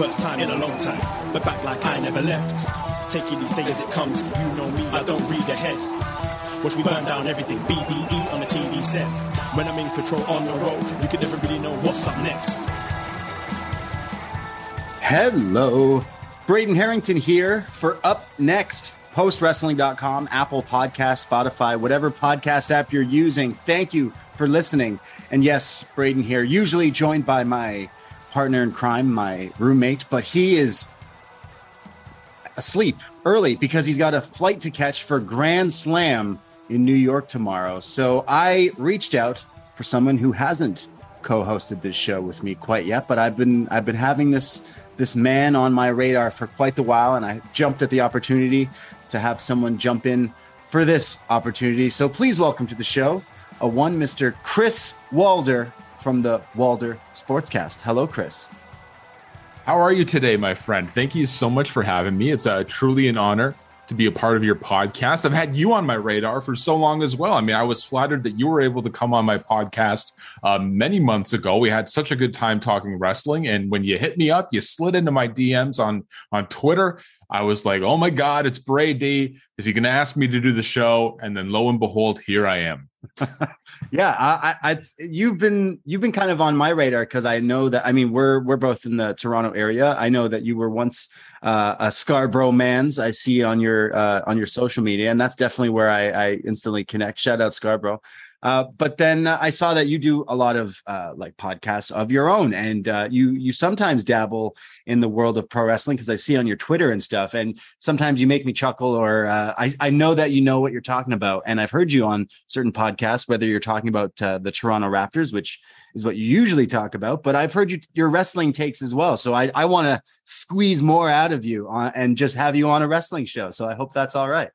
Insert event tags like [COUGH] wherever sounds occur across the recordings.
First time in a long time, but back like I never left. Taking these days as it comes, you know me, I don't read ahead. Watch me burn down everything, BDE on the TV set. When I'm in control on the road, you can never really know what's up next. Hello. Braden Herrington here for Up Next, postwrestling.com, Apple Podcast, Spotify, whatever podcast app you're using. Thank you for listening. And yes, Braden here, usually joined by my partner in crime, my roommate, but he is asleep early because he's got a flight to catch for Grand Slam in New York tomorrow. So I reached out for someone who hasn't co-hosted this show with me quite yet, but I've been I've been having this this man on my radar for quite the while and I jumped at the opportunity to have someone jump in for this opportunity. So please welcome to the show a one Mr. Chris Walder from the Walder Sportscast. Hello, Chris. How are you today, my friend? Thank you so much for having me. It's uh, truly an honor to be a part of your podcast. I've had you on my radar for so long as well. I mean, I was flattered that you were able to come on my podcast uh, many months ago. We had such a good time talking wrestling, and when you hit me up, you slid into my DMs on on Twitter. I was like, "Oh my God, it's Brady. Is he going to ask me to do the show?" And then, lo and behold, here I am. [LAUGHS] yeah, I, I, you've been you've been kind of on my radar because I know that I mean we're we're both in the Toronto area. I know that you were once uh, a Scarborough man's. I see on your uh, on your social media, and that's definitely where I, I instantly connect. Shout out Scarborough. Uh, but then uh, I saw that you do a lot of uh, like podcasts of your own, and uh, you you sometimes dabble in the world of pro wrestling because I see on your Twitter and stuff, and sometimes you make me chuckle, or uh, I I know that you know what you're talking about, and I've heard you on certain podcasts, whether you're talking about uh, the Toronto Raptors, which is what you usually talk about, but I've heard you, your wrestling takes as well, so I I want to squeeze more out of you on, and just have you on a wrestling show. So I hope that's all right.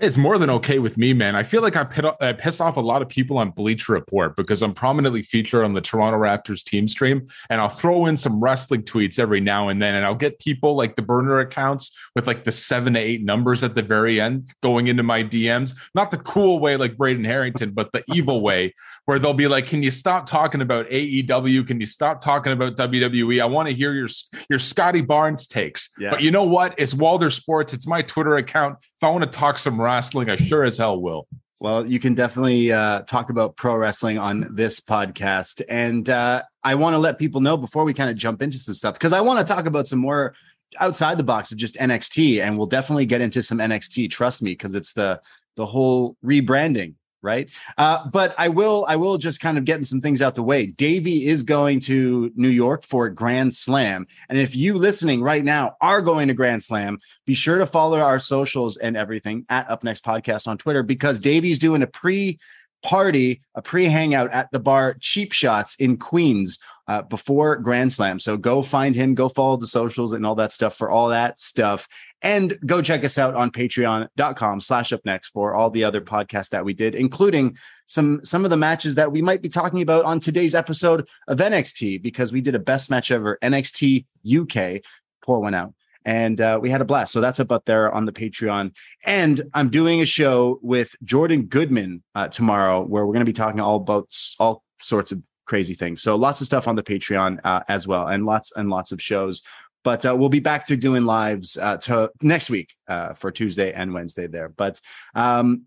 It's more than okay with me, man. I feel like I, pit, I piss off a lot of people on Bleacher Report because I'm prominently featured on the Toronto Raptors team stream, and I'll throw in some wrestling tweets every now and then, and I'll get people like the burner accounts with like the seven to eight numbers at the very end going into my DMs. Not the cool way like Braden Herrington, but the evil way where they'll be like, "Can you stop talking about AEW? Can you stop talking about WWE? I want to hear your your Scotty Barnes takes." Yes. But you know what? It's Walder Sports. It's my Twitter account. If I want to talk some wrestling, I sure as hell will. Well, you can definitely uh, talk about pro wrestling on this podcast. And uh, I want to let people know before we kind of jump into some stuff, because I want to talk about some more outside the box of just NXT, and we'll definitely get into some NXT. Trust me, because it's the the whole rebranding right? Uh, but I will, I will just kind of getting some things out the way. Davey is going to New York for Grand Slam, and if you listening right now are going to Grand Slam, be sure to follow our socials and everything at Up Next Podcast on Twitter because Davey's doing a pre party, a pre hangout at the bar Cheap Shots in Queens uh, before Grand Slam. So go find him, go follow the socials and all that stuff for all that stuff. And go check us out on patreon.com slash up next for all the other podcasts that we did, including some some of the matches that we might be talking about on today's episode of NXT, because we did a best match ever NXT UK. Pour one out and uh, we had a blast. So that's up up there on the Patreon. And I'm doing a show with Jordan Goodman uh, tomorrow, where we're going to be talking all about all sorts of crazy things. So lots of stuff on the Patreon uh, as well, and lots and lots of shows. But uh, we'll be back to doing lives uh, to next week uh, for Tuesday and Wednesday there. But um,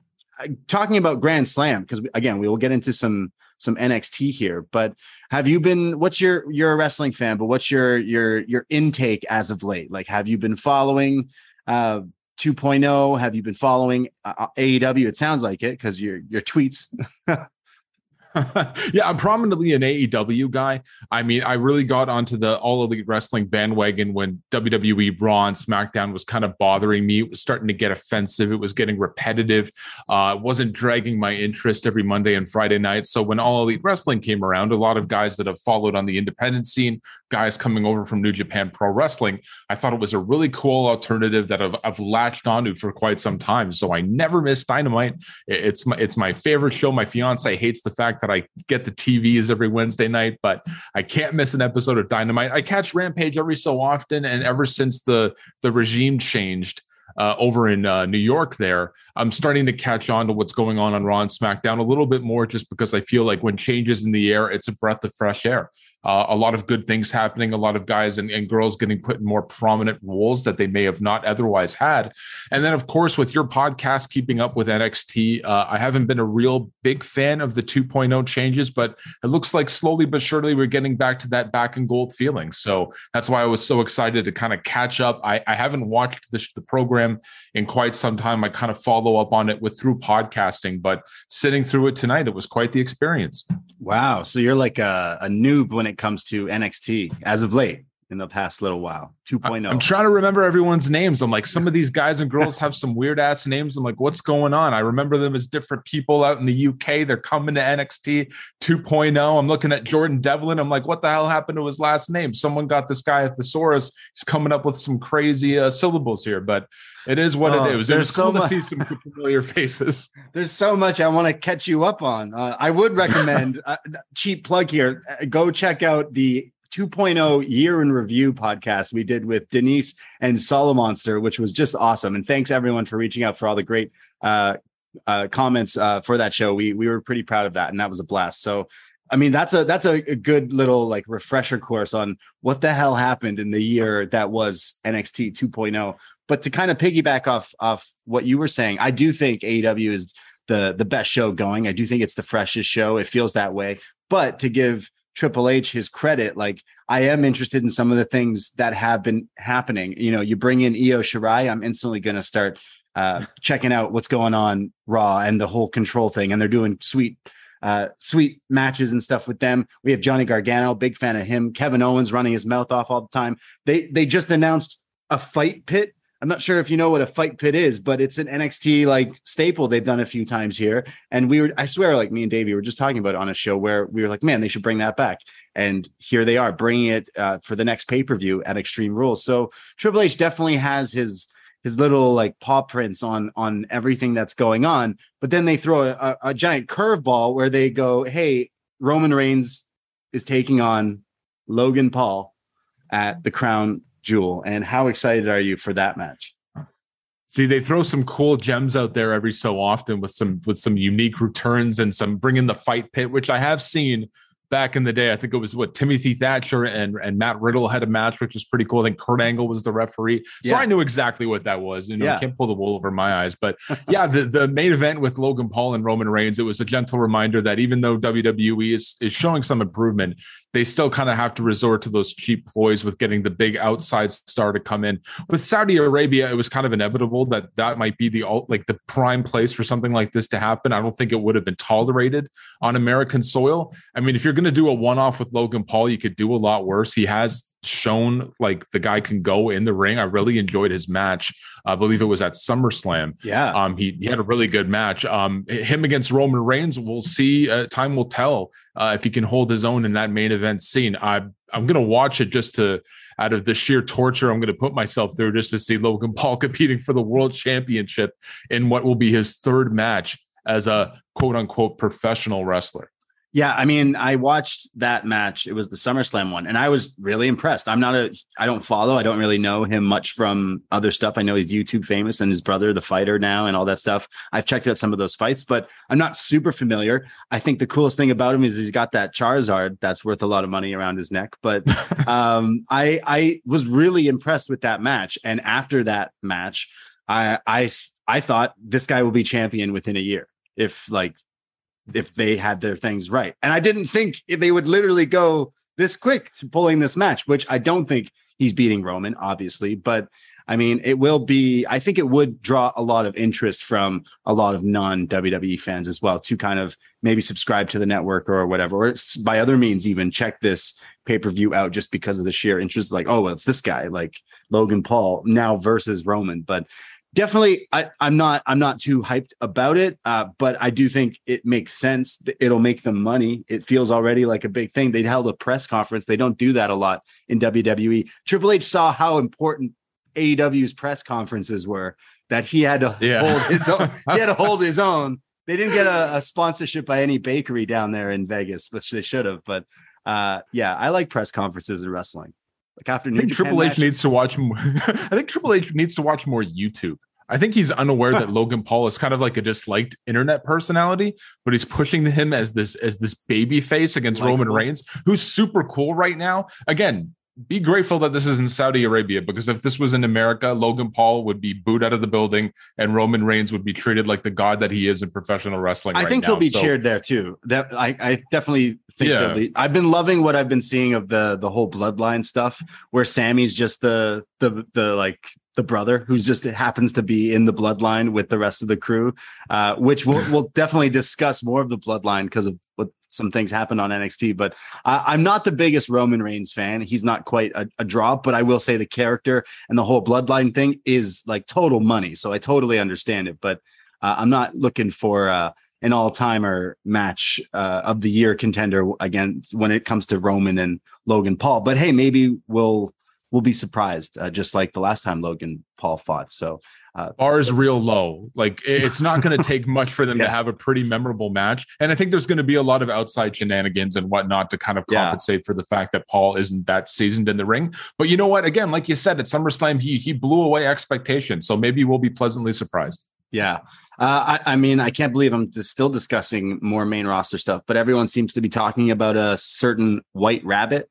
talking about Grand Slam, because again, we will get into some some NXT here. But have you been? What's your? You're a wrestling fan, but what's your your your intake as of late? Like, have you been following? Uh, 2.0 have you been following uh, AEW it sounds like it because your your tweets [LAUGHS] [LAUGHS] yeah, I'm prominently an AEW guy. I mean, I really got onto the All Elite Wrestling bandwagon when WWE Raw and SmackDown was kind of bothering me. It was starting to get offensive. It was getting repetitive. Uh, it wasn't dragging my interest every Monday and Friday night. So when All Elite Wrestling came around, a lot of guys that have followed on the independent scene, guys coming over from New Japan Pro Wrestling, I thought it was a really cool alternative that I've, I've latched onto for quite some time. So I never miss Dynamite. It's my it's my favorite show. My fiance hates the fact that that I get the TVs every Wednesday night, but I can't miss an episode of Dynamite. I catch Rampage every so often, and ever since the the regime changed uh, over in uh, New York, there I'm starting to catch on to what's going on on Raw and SmackDown a little bit more, just because I feel like when changes in the air, it's a breath of fresh air uh, a lot of good things happening, a lot of guys and, and, girls getting put in more prominent roles that they may have not otherwise had. And then, of course, with your podcast, Keeping Up with NXT, uh, I haven't been a real big fan of the 2.0 changes, but it looks like slowly but surely we're getting back to that back and gold feeling. So that's why I was so excited to kind of catch up. I, I haven't watched the, the program in quite some time. I kind of follow up on it with through podcasting, but sitting through it tonight, it was quite the experience. Wow. So you're like a, a noob when it comes to NXT as of late in the past little while. 2.0. I'm trying to remember everyone's names. I'm like, some of these guys and girls have some weird ass names. I'm like, what's going on? I remember them as different people out in the UK. They're coming to NXT 2.0. I'm looking at Jordan Devlin. I'm like, what the hell happened to his last name? Someone got this guy at thesaurus. He's coming up with some crazy uh, syllables here, but it is what oh, it is. It was so cool much. to see some [LAUGHS] familiar faces. There's so much I want to catch you up on. Uh, I would recommend [LAUGHS] uh, cheap plug here. Uh, go check out the 2.0 year in review podcast we did with Denise and Solomonster, which was just awesome. And thanks everyone for reaching out for all the great uh, uh, comments uh, for that show. We we were pretty proud of that, and that was a blast. So, I mean, that's a that's a, good little like refresher course on what the hell happened in the year that was NXT 2.0. But to kind of piggyback off off what you were saying, I do think AEW is the the best show going. I do think it's the freshest show. It feels that way. But to give Triple H his credit, like I am interested in some of the things that have been happening. You know, you bring in Io Shirai, I'm instantly going to start uh, checking out what's going on Raw and the whole control thing, and they're doing sweet, uh, sweet matches and stuff with them. We have Johnny Gargano, big fan of him. Kevin Owens running his mouth off all the time. They they just announced a fight pit I'm not sure if you know what a fight pit is, but it's an NXT like staple they've done a few times here. And we were, I swear, like me and Davey were just talking about it on a show where we were like, man, they should bring that back. And here they are bringing it uh, for the next pay per view at Extreme Rules. So Triple H definitely has his his little like paw prints on on everything that's going on. But then they throw a, a giant curveball where they go, hey, Roman Reigns is taking on Logan Paul at the Crown Jewel. And how excited are you for that match? See, they throw some cool gems out there every so often with some with some unique returns and some bring in the fight pit, which I have seen back in the day. I think it was what Timothy Thatcher and, and Matt Riddle had a match, which was pretty cool. I think Kurt Angle was the referee. So yeah. I knew exactly what that was. You know, yeah. I can't pull the wool over my eyes. But [LAUGHS] yeah, the, the main event with Logan Paul and Roman Reigns, it was a gentle reminder that even though WWE is, is showing some improvement, they still kind of have to resort to those cheap ploys with getting the big outside star to come in. With Saudi Arabia, it was kind of inevitable that that might be the like the prime place for something like this to happen. I don't think it would have been tolerated on American soil. I mean, if you're going to do a one-off with Logan Paul, you could do a lot worse. He has shown like the guy can go in the ring. I really enjoyed his match. I believe it was at SummerSlam. Yeah. Um, he, he had a really good match. Um, him against Roman Reigns, we'll see. Uh, time will tell uh, if he can hold his own in that main event scene. I I'm gonna watch it just to out of the sheer torture I'm going to put myself through just to see Logan Paul [LAUGHS] competing for the world championship in what will be his third match as a quote unquote professional wrestler. Yeah, I mean, I watched that match. It was the SummerSlam one, and I was really impressed. I'm not a, I don't follow, I don't really know him much from other stuff. I know he's YouTube famous and his brother, the fighter now, and all that stuff. I've checked out some of those fights, but I'm not super familiar. I think the coolest thing about him is he's got that Charizard that's worth a lot of money around his neck. But [LAUGHS] um, I, I was really impressed with that match, and after that match, I, I, I thought this guy will be champion within a year if like if they had their things right. And I didn't think they would literally go this quick to pulling this match, which I don't think he's beating Roman, obviously, but I mean, it will be, I think it would draw a lot of interest from a lot of non WWE fans as well to kind of maybe subscribe to the network or whatever, or by other means, even check this pay per view out just because of the sheer interest. Like, oh, well, it's this guy, like Logan Paul now versus Roman. But definitely I, am not i'm not too hyped about it uh, but i do think it makes sense it'll make them money. It feels already like a big thing. They held a press conference. They don't do that a lot in wwe triple h saw how important aew's press conferences were that he had to yeah. hold his own [LAUGHS] he had to hold his own. They didn't get a, a sponsorship by any bakery down there in vegas which they should have but uh, yeah i like press conferences in wrestling like after I think Triple H needs to watch more. [LAUGHS] I think Triple H needs to watch more YouTube. I think he's unaware that [LAUGHS] Logan Paul is kind of like a disliked internet personality, but he's pushing him as this as this baby face against Likeable. Roman Reigns, who's super cool right now. Again, be grateful that this is in Saudi Arabia because if this was in America, Logan Paul would be booed out of the building and Roman Reigns would be treated like the god that he is in professional wrestling. I right think now. he'll be so, cheered there too. That I, I definitely think yeah. be, I've been loving what I've been seeing of the the whole bloodline stuff where Sammy's just the the the like the brother who's just happens to be in the bloodline with the rest of the crew, uh, which we'll, we'll definitely discuss more of the bloodline because of what some things happened on NXT. But I, am not the biggest Roman Reigns fan. He's not quite a, a drop, but I will say the character and the whole bloodline thing is like total money. So I totally understand it. But uh, I'm not looking for uh, an all timer match uh, of the year contender again when it comes to Roman and Logan Paul. But hey, maybe we'll we'll be surprised, uh, just like the last time Logan Paul fought. So uh, bar is real low. Like it's not going to take [LAUGHS] much for them yeah. to have a pretty memorable match. And I think there's going to be a lot of outside shenanigans and whatnot to kind of compensate yeah. for the fact that Paul isn't that seasoned in the ring. But you know what? Again, like you said, at SummerSlam, he he blew away expectations. So maybe we'll be pleasantly surprised. Yeah. Uh, I, I, mean, I can't believe I'm still discussing more main roster stuff, but everyone seems to be talking about a certain white rabbit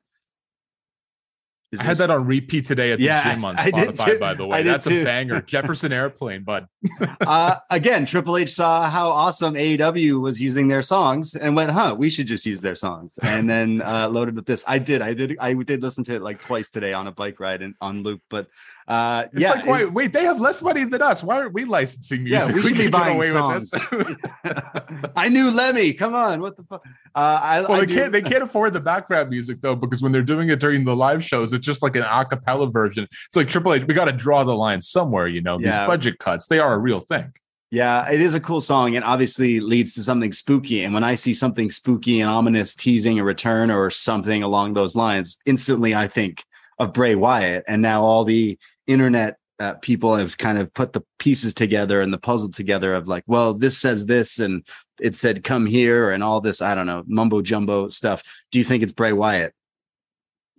is I had that on repeat today at the yeah, gym [LAUGHS] on Spotify, by the way. That's a banger. Jefferson Airplane, bud. [LAUGHS] uh, again, Triple H saw how awesome AEW was using their songs and went, huh, we should just use their songs. And then uh, loaded with this. I did. I did. I did listen to it like twice today on a bike ride and on loop. But uh, it's yeah, like, wait, wait, they have less money than us. Why aren't we licensing music? Yeah, we, we should be buying songs. [LAUGHS] I knew Lemmy. Come on, what the fuck? Uh, I, well, I they do. can't. They [LAUGHS] can't afford the background music though, because when they're doing it during the live shows, it's just like an acapella version. It's like Triple H. We got to draw the line somewhere. You know, yeah. these budget cuts. They are a real thing. Yeah, it is a cool song and obviously leads to something spooky. And when I see something spooky and ominous teasing a return or something along those lines, instantly I think of Bray Wyatt. And now all the internet uh, people have kind of put the pieces together and the puzzle together of like, well, this says this and it said come here and all this, I don't know, mumbo jumbo stuff. Do you think it's Bray Wyatt?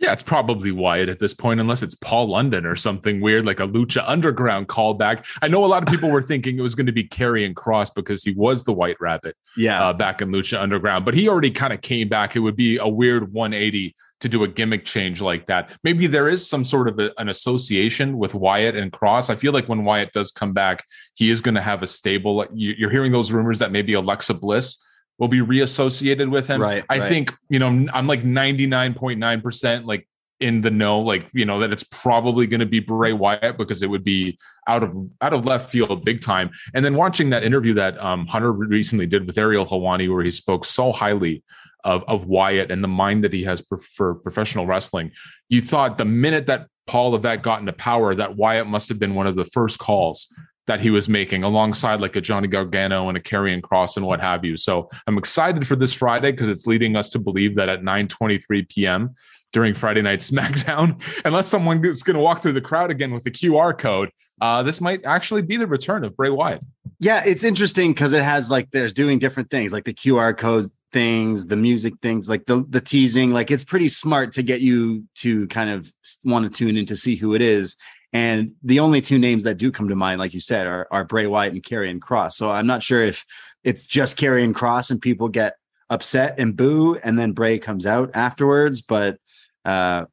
Yeah, it's probably Wyatt at this point, unless it's Paul London or something weird like a Lucha Underground callback. I know a lot of people were thinking it was going to be Karrion Cross because he was the White Rabbit, yeah, uh, back in Lucha Underground, but he already kind of came back. It would be a weird 180 to do a gimmick change like that. Maybe there is some sort of a, an association with Wyatt and Cross. I feel like when Wyatt does come back, he is going to have a stable. You're hearing those rumors that maybe Alexa Bliss will be reassociated with him. Right, I right. think, you know, I'm like 99.9% like in the know, like, you know, that it's probably going to be Bray Wyatt because it would be out of out of left field big time. And then watching that interview that um, Hunter recently did with Ariel Helwani, where he spoke so highly of, of Wyatt and the mind that he has for, professional wrestling, you thought the minute that Paul Levesque got into power, that Wyatt must have been one of the first calls that he was making alongside like a Johnny Gargano and a Karrion Cross and what have you. So I'm excited for this Friday because it's leading us to believe that at 9:23 p.m. during Friday night SmackDown, [LAUGHS] unless someone is going to walk through the crowd again with the QR code, uh, this might actually be the return of Bray Wyatt. Yeah, it's interesting because it has like there's doing different things like the QR code things, the music things, like the the teasing. Like it's pretty smart to get you to kind of want to tune in to see who it is. And the only two names that do come to mind, like you said, are, are Bray Wyatt and Karrion Cross. So I'm not sure if it's just Karrion Cross and people get upset and boo, and then Bray comes out afterwards. But uh,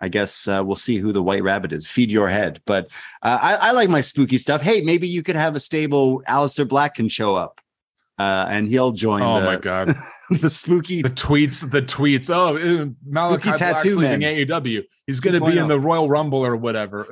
I guess uh, we'll see who the White Rabbit is. Feed your head. But uh, I, I like my spooky stuff. Hey, maybe you could have a stable. Aleister Black can show up, uh, and he'll join. Oh the, my god, [LAUGHS] [LAUGHS] the spooky. the tweets, the tweets. Oh, uh, Malakai Spooky Black's leaving man. AEW. He's going to be in 2.0. the Royal Rumble or whatever.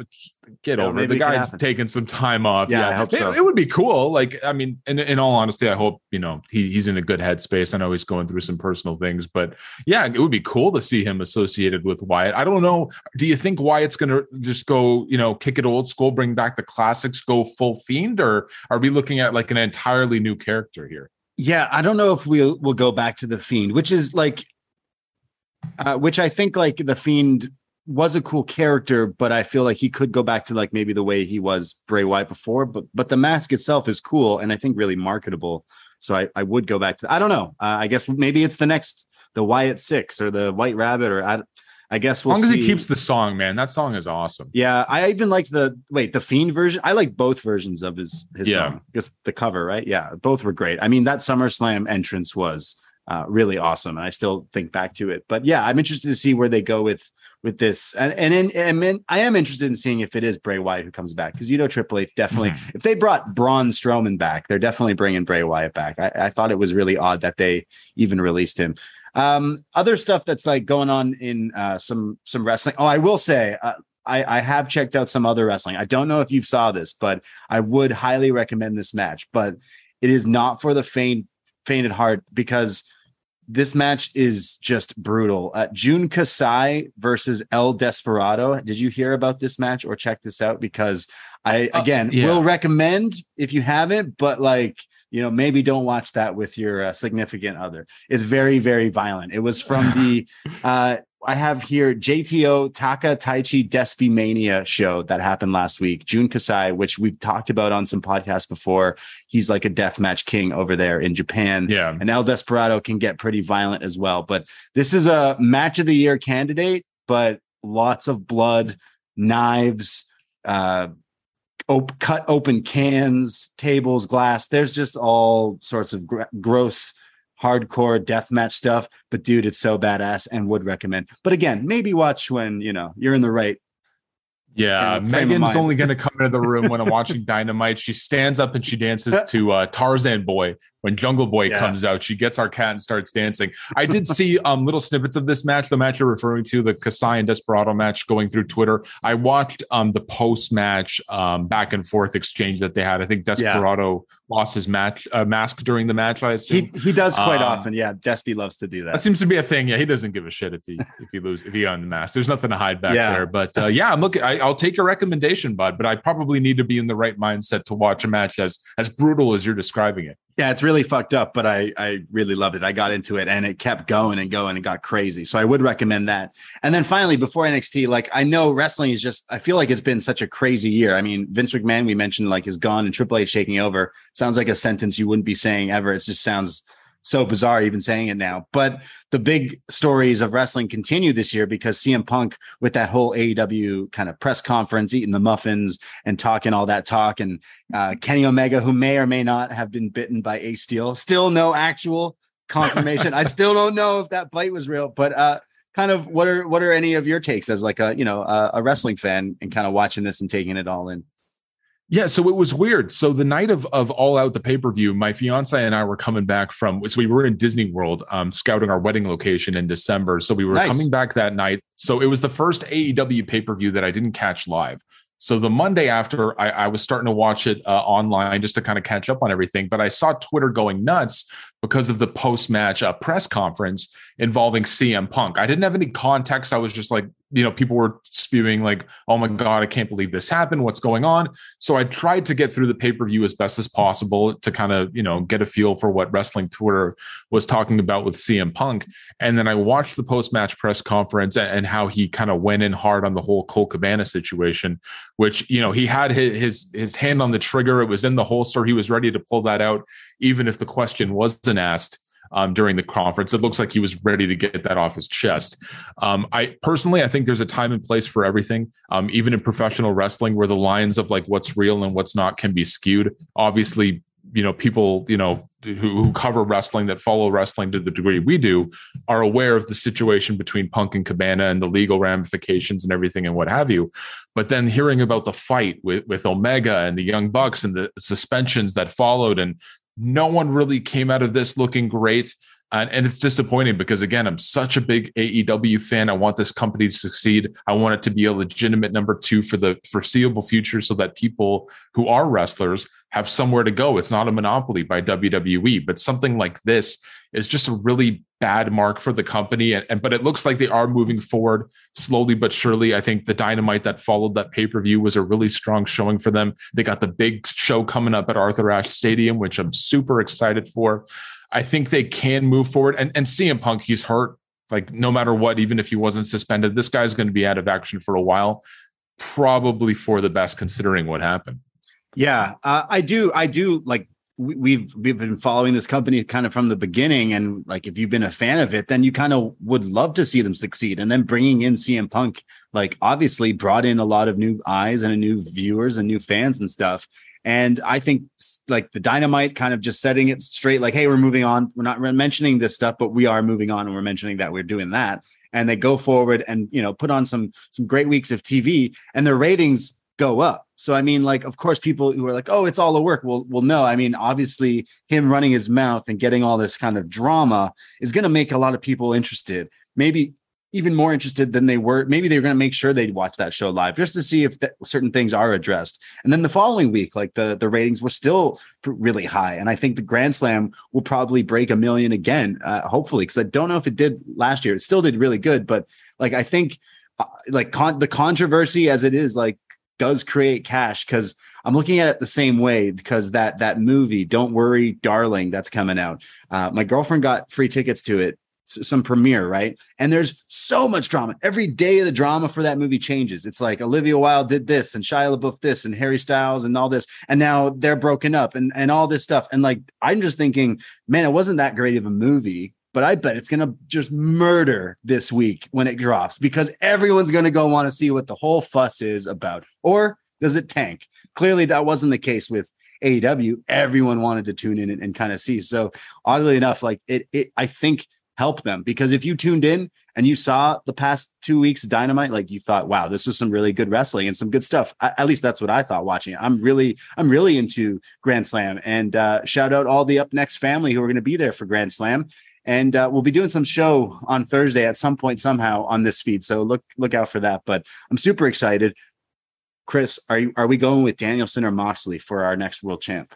Get Yeah, over it. The guy's taking some time off. Yeah, I hope It- so. It, would be cool. Like, I mean, in, in all honesty, I hope you know he, he's in a good headspace. I know he's going through some personal things, but yeah, it would be cool to see him associated with Wyatt. I don't know. Do you think Wyatt's going to just go, you know, kick it old school, bring back the classics, go full fiend, or are we looking at like an entirely new character here? Yeah, I don't know if we'll we'll go back to the fiend, which is like, uh, which I think like the fiend was a cool character, but I feel like he could go back to like maybe the way he was Bray Wyatt before. But but the mask itself is cool and I think really marketable. So I I would go back to. I don't know. Uh, I guess maybe it's the next the Wyatt Six or the White Rabbit or I. I guess As we'll long as he keeps the song, man, that song is awesome. Yeah, I even like the wait the fiend version. I like both versions of his his Yeah. song. Just the cover, right? Yeah, both were great. I mean, that SummerSlam entrance was uh, really awesome, and I still think back to it. But yeah, I'm interested to see where they go with with this, and and in, and in- I am interested in seeing if it is Bray Wyatt who comes back because you know Triple H definitely. If they brought Braun Strowman back, they're definitely bringing Bray Wyatt back. I, I thought it was really odd that they even released him. Um, other stuff that's like going on in uh, some some wrestling. Oh, I will say, uh, I, I have checked out some other wrestling. I don't know if you saw this, but I would highly recommend this match. But it is not for the faint faint at heart because this match is just brutal. Uh, Jun Kasai versus El Desperado. Did you hear about this match or check this out? Because I Uh, again yeah. will recommend if you haven't, but like you know maybe don't watch that with your uh, significant other. It's very very violent. It was from the [LAUGHS] uh, I have here JTO Taka Taichi Despi Mania show that happened last week. Jun Kasai, which we've talked about on some podcasts before. He's like a deathmatch king over there in Japan. Yeah. And El Desperado can get pretty violent as well. But this is a match of the year candidate, but lots of blood, knives, uh, op- cut open cans, tables, glass. There's just all sorts of gr- gross, hardcore deathmatch stuff. But dude, it's so badass and would recommend. But again, maybe watch when you know you're in the right. Yeah, of Megan's only going to come into the room when I'm watching [LAUGHS] Dynamite. She stands up and she dances to uh, Tarzan Boy. When Jungle Boy Yes. comes out, she gets our cat and starts dancing. I did see [LAUGHS] um, little snippets of this match, the match you're referring to, the Kasai and Desperado match going through Twitter. I watched um, the post match um, back and forth exchange that they had. I think Desperado lost his match uh, mask during the match. I assume. He he does quite Um, often. Yeah, Despy loves to do That that. seems to be a thing. Yeah, he doesn't give a shit if he if he lose if he on the mask. There's nothing to hide back Yeah. there. But uh, yeah, I'm looking. I, I'll take your recommendation, bud. But I probably need to be in the right mindset to watch a match as as brutal as you're describing it. Yeah, it's really fucked up, but I I really loved it. I got into it and it kept going and going and got crazy. So I would recommend that. And then finally, before NXT, like I know wrestling is just I feel like it's been such a crazy year. I mean, Vince McMahon we mentioned like is gone and Triple H shaking over. Sounds like a sentence you wouldn't be saying ever. It just sounds so bizarre even saying it now. But the big stories of wrestling continue this year because CM Punk with that whole AEW kind of press conference, eating the muffins and talking all that talk, and uh, Kenny Omega, who may or may not have been bitten by Ace Steel, still no actual confirmation. I still don't know if that bite was real, but uh, kind of what are what are any of your takes as like a you know a, a wrestling fan and kind of watching this and taking it all in? Yeah, so it was weird. So the night of of All Out, the pay per view, my fiance and I were coming back from. So we were in Disney World, um, scouting our wedding location in December. So we were nice. coming back that night. So it was the first AEW pay per view that I didn't catch live. So the Monday after, I, I was starting to watch it uh, online just to kind of catch up on everything. But I saw Twitter going nuts because of the post match uh, press conference involving CM Punk. I didn't have any context. I was just like, you know, people were spewing like, "Oh my god, I can't believe this happened. What's going on?" So I tried to get through the pay per view as best as possible to kind of, you know, get a feel for what wrestling Twitter was talking about with CM Punk. And then I watched the post match press conference and, how he kind of went in hard on the whole Colt Cabana situation, which you know he had his, his his hand on the trigger. It was in the holster. He was ready to pull that out even if the question wasn't asked um, during the conference. It looks like he was ready to get that off his chest. Um, I personally, I think there's a time and place for everything, um, even in professional wrestling, where the lines of like what's real and what's not can be skewed. Obviously, you know, people, you know, who, who cover wrestling that follow wrestling to the degree we do are aware of the situation between Punk and Cabana and the legal ramifications and everything and what have you. But then hearing about the fight with, with Omega and the Young Bucks and the suspensions that followed and no one really came out of this looking great. And, and, it's disappointing because again, I'm such a big AEW fan. I want this company to succeed. I want it to be a legitimate number two for the foreseeable future so that people who are wrestlers have somewhere to go. It's not a monopoly by WWE, but something like this is just a really bad mark for the company. And, and, but it looks like they are moving forward slowly but surely. I think the dynamite that followed that pay per view was a really strong showing for them. They got the big show coming up at Arthur Ashe Stadium, which I'm super excited for. I think they can move forward. And and CM Punk, he's hurt. Like no matter what, even if he wasn't suspended, this guy's going to be out of action for a while. Probably for the best, considering what happened. Yeah, uh, I do. I do like we've we've been following this company kind of from the beginning and like if you've been a fan of it then you kind of would love to see them succeed and then bringing in CM Punk like obviously brought in a lot of new eyes and a new viewers and new fans and stuff and I think like the dynamite kind of just setting it straight like hey we're moving on we're not mentioning this stuff but we are moving on and we're mentioning that we're doing that and they go forward and you know put on some some great weeks of TV and their ratings go up. So I mean, like, of course, people who are like, "Oh, it's all a work." Well, well, no. I mean, obviously, him running his mouth and getting all this kind of drama is going to make a lot of people interested. Maybe even more interested than they were. Maybe they're going to make sure they'd watch that show live just to see if th- certain things are addressed. And then the following week, like the the ratings were still really high, and I think the Grand Slam will probably break a million again, uh, hopefully, because I don't know if it did last year. It still did really good, but like I think. Uh, like con- the controversy as it is like does create cash because I'm looking at it the same way because that that movie, Don't Worry, Darling, that's coming out. Uh, my girlfriend got free tickets to it, some premiere, right? And there's so much drama. Every day of the drama for that movie changes. It's like Olivia Wilde did this and Shia LaBeouf this and Harry Styles and all this, and now they're broken up and and all this stuff. And like I'm just thinking, man, it wasn't that great of a movie but I bet it's to just murder this week when it drops because everyone's to go want to see what the whole fuss is about. Or does it tank? Clearly, that wasn't the case with AEW. Everyone wanted to tune in and, and kind of see. So, oddly enough, like it, it, I think helped them because if you tuned in and you saw the past two weeks of Dynamite, like you thought, wow, this was some really good wrestling and some good stuff. I, at least that's what I thought watching. I'm really, I'm really into Grand Slam and uh, shout out all the Up Next family who are going to be there for Grand Slam and uh, we'll be doing some show on Thursday at some point somehow on this feed. So look look out for that. But I'm super excited. Chris, are you are we going with Danielson or Moxley for our next world champ?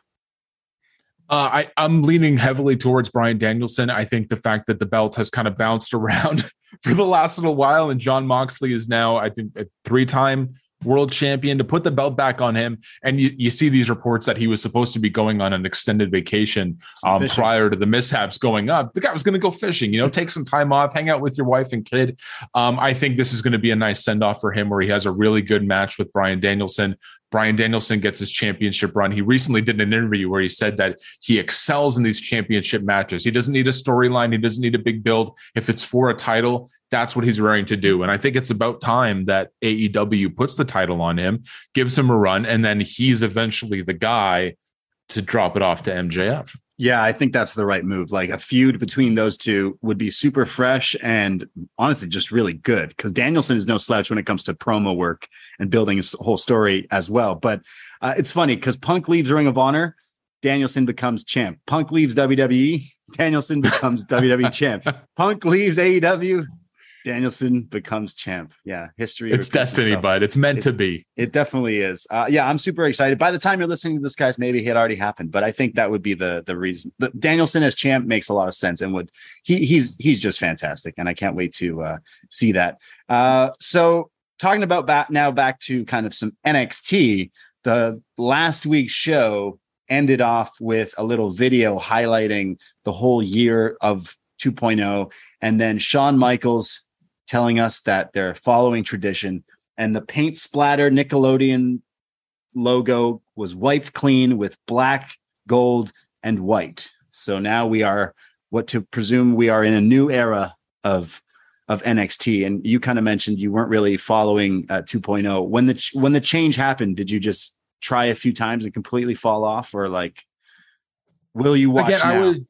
Uh, I, I'm leaning heavily towards Bryan Danielson. I think the fact that the belt has kind of bounced [LAUGHS] around for the last little while, and Jon Moxley is now, I think, a three-time world champion to put the belt back on him. And you, you see these reports that he was supposed to be going on an extended vacation um, prior to the mishaps going up. The guy was going to go fishing, you know, take some time off, hang out with your wife and kid. Um, I think this is going to be a nice send off for him where he has a really good match with Bryan Danielson. Bryan Danielson gets his championship run. He recently did an interview where he said that he excels in these championship matches. He doesn't need a storyline, he doesn't need a big build. If it's for a title, that's what he's raring to do. And I think it's about time that AEW puts the title on him, gives him a run, and then he's eventually the guy to drop it off to MJF. Yeah, I think that's the right move. Like a feud between those two would be super fresh and honestly just really good because Danielson is no slouch when it comes to promo work and building a whole story as well. But uh, it's funny because Punk leaves Ring of Honor, Danielson becomes champ. Punk leaves WWE, Danielson becomes [LAUGHS] WWE champ. Punk leaves AEW, Danielson becomes champ. Yeah, history. It's destiny, itself. bud. It's meant it, to be. It definitely is. Uh, yeah, I'm super excited. By the time you're listening to this, guys, maybe it had already happened, but I think that would be the the reason. The, Danielson as champ makes a lot of sense, and would he he's he's just fantastic, and I can't wait to uh, see that. Uh, so talking about back now back to kind of some NXT. The last week's show ended off with a little video highlighting the whole year of 2.0 and then Shawn Michaels telling us that they're following tradition and the paint splatter Nickelodeon logo was wiped clean with black, gold, and white. So now we are what to presume we are in a new era of of NXT. And you kind of mentioned you weren't really following uh, 2.0 when the when the change happened. Did you just try a few times and completely fall off, or like will you watch Again, now? I would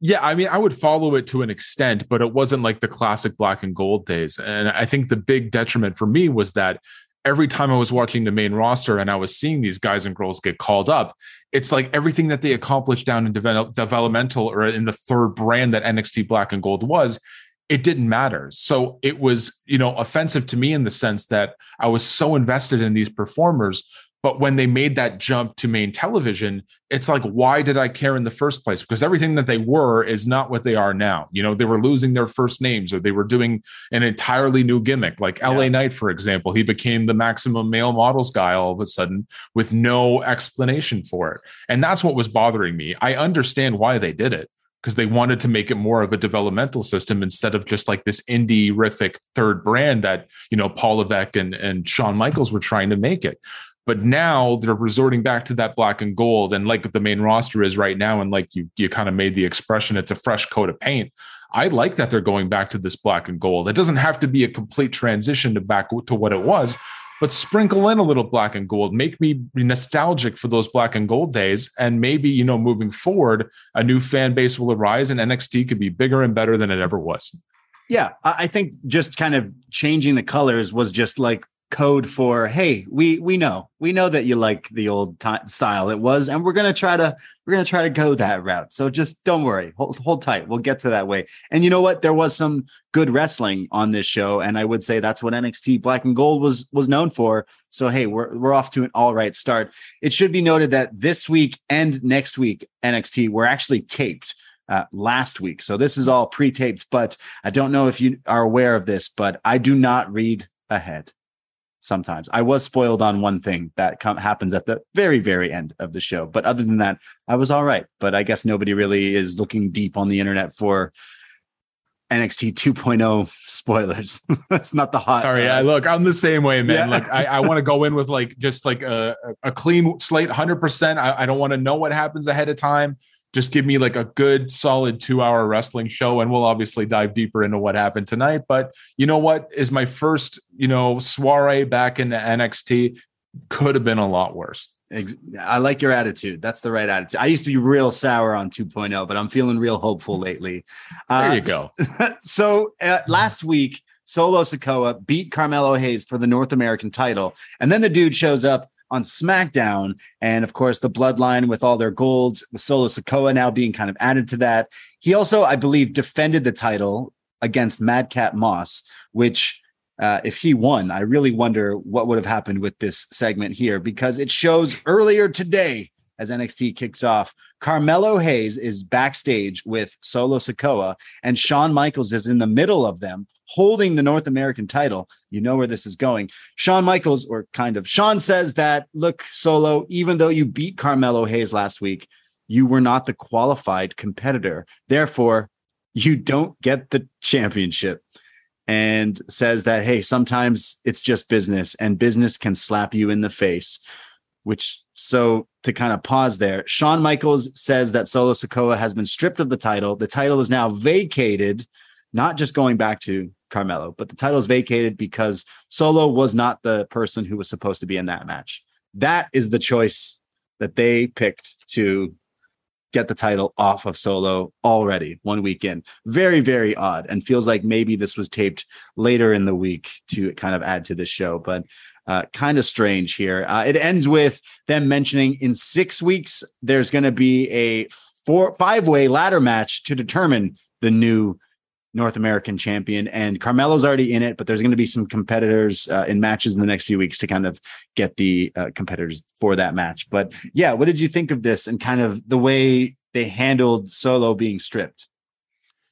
yeah, I mean, I would follow it to an extent, but it wasn't like the classic black and gold days. And I think the big detriment for me was that every time I was watching the main roster and I was seeing these guys and girls get called up, it's like everything that they accomplished down in develop, developmental or in the third brand that NXT Black and Gold was, it didn't matter. So it was, you know, offensive to me in the sense that I was so invested in these performers but when they made that jump to main television, it's like, why did I care in the first place? Because everything that they were is not what they are now. You know, they were losing their first names or they were doing an entirely new gimmick. Like yeah. LA Knight, for example, he became the maximum male models guy all of a sudden with no explanation for it. And that's what was bothering me. I understand why they did it because they wanted to make it more of a developmental system instead of just like this indie rific third brand that you know Paul Levesque and and Shawn Michaels were trying to make it. But now they're resorting back to that black and gold, and like the main roster is right now, and like you you kind of made the expression, it's a fresh coat of paint. I like that they're going back to this black and gold. It doesn't have to be a complete transition to back to what it was, but sprinkle in a little black and gold. Make me nostalgic for those black and gold days, and maybe you know moving forward, a new fan base will arise, and NXT could be bigger and better than it ever was. Yeah, I think just kind of changing the colors was just like code for hey we we know. We know that you like the old t- style it was and we're gonna try to we're gonna try to go that route. So just don't worry. Hold, hold tight. We'll get to that way. And you know what? There was some good wrestling on this show and i would say that's what nxt black and gold was was known for. So hey we're, we're off to an all right start. It should be noted that this week and next week nxt were actually taped uh, last week. So this is all pre-taped, but I don't know if you are aware of this, but I do not read ahead sometimes. I was spoiled on one thing that com- happens at the very, very end of the show. But other than that, I was all right. But I guess nobody really is looking deep on the internet for NXT 2.0 spoilers. [LAUGHS] That's not the hot. Sorry, uh, look, I'm the same way, man. Yeah. Like, I, I want to go in with like just like a, a clean slate, 100%. I, I don't want to know what happens ahead of time just give me like a good solid two hour wrestling show and we'll obviously dive deeper into what happened tonight but you know what is my first you know soiree back into nxt could have been a lot worse I like your attitude. That's the right attitude. I used to be real sour on 2.0, but I'm feeling real hopeful lately. There you uh, go. [LAUGHS] so uh, last week, Solo Sikoa beat Carmelo Hayes for the North American title. And then the dude shows up on SmackDown. And of course, the bloodline with all their gold, with Solo Sikoa now being kind of added to that. He also, I believe, defended the title against Madcap Moss, which uh, if he won, I really wonder what would have happened with this segment here because it shows earlier today as NXT kicks off. Carmelo Hayes is backstage with Solo Sikoa, and Shawn Michaels is in the middle of them holding the North American title. You know where this is going. Shawn Michaels, or kind of, Shawn says that, look, Solo, even though you beat Carmelo Hayes last week, you were not the qualified competitor. Therefore, you don't get the championship. And says that, hey, sometimes it's just business and business can slap you in the face. Which, so to kind of pause there, Shawn Michaels says that Solo Sikoa has been stripped of the title. The title is now vacated, not just going back to Carmelo, but the title is vacated because Solo was not the person who was supposed to be in that match. That is the choice that they picked to get the title off of Solo already one weekend. Very, very odd, and feels like maybe this was taped later in the week to kind of add to the show, but uh, kind of strange here. Uh, it ends with them mentioning in six weeks there's going to be a four five way ladder match to determine the new North American champion. And Carmelo's already in it, but there's going to be some competitors uh, in matches in the next few weeks to kind of get the uh, competitors for that match. But yeah, what did you think of this and kind of the way they handled Solo being stripped?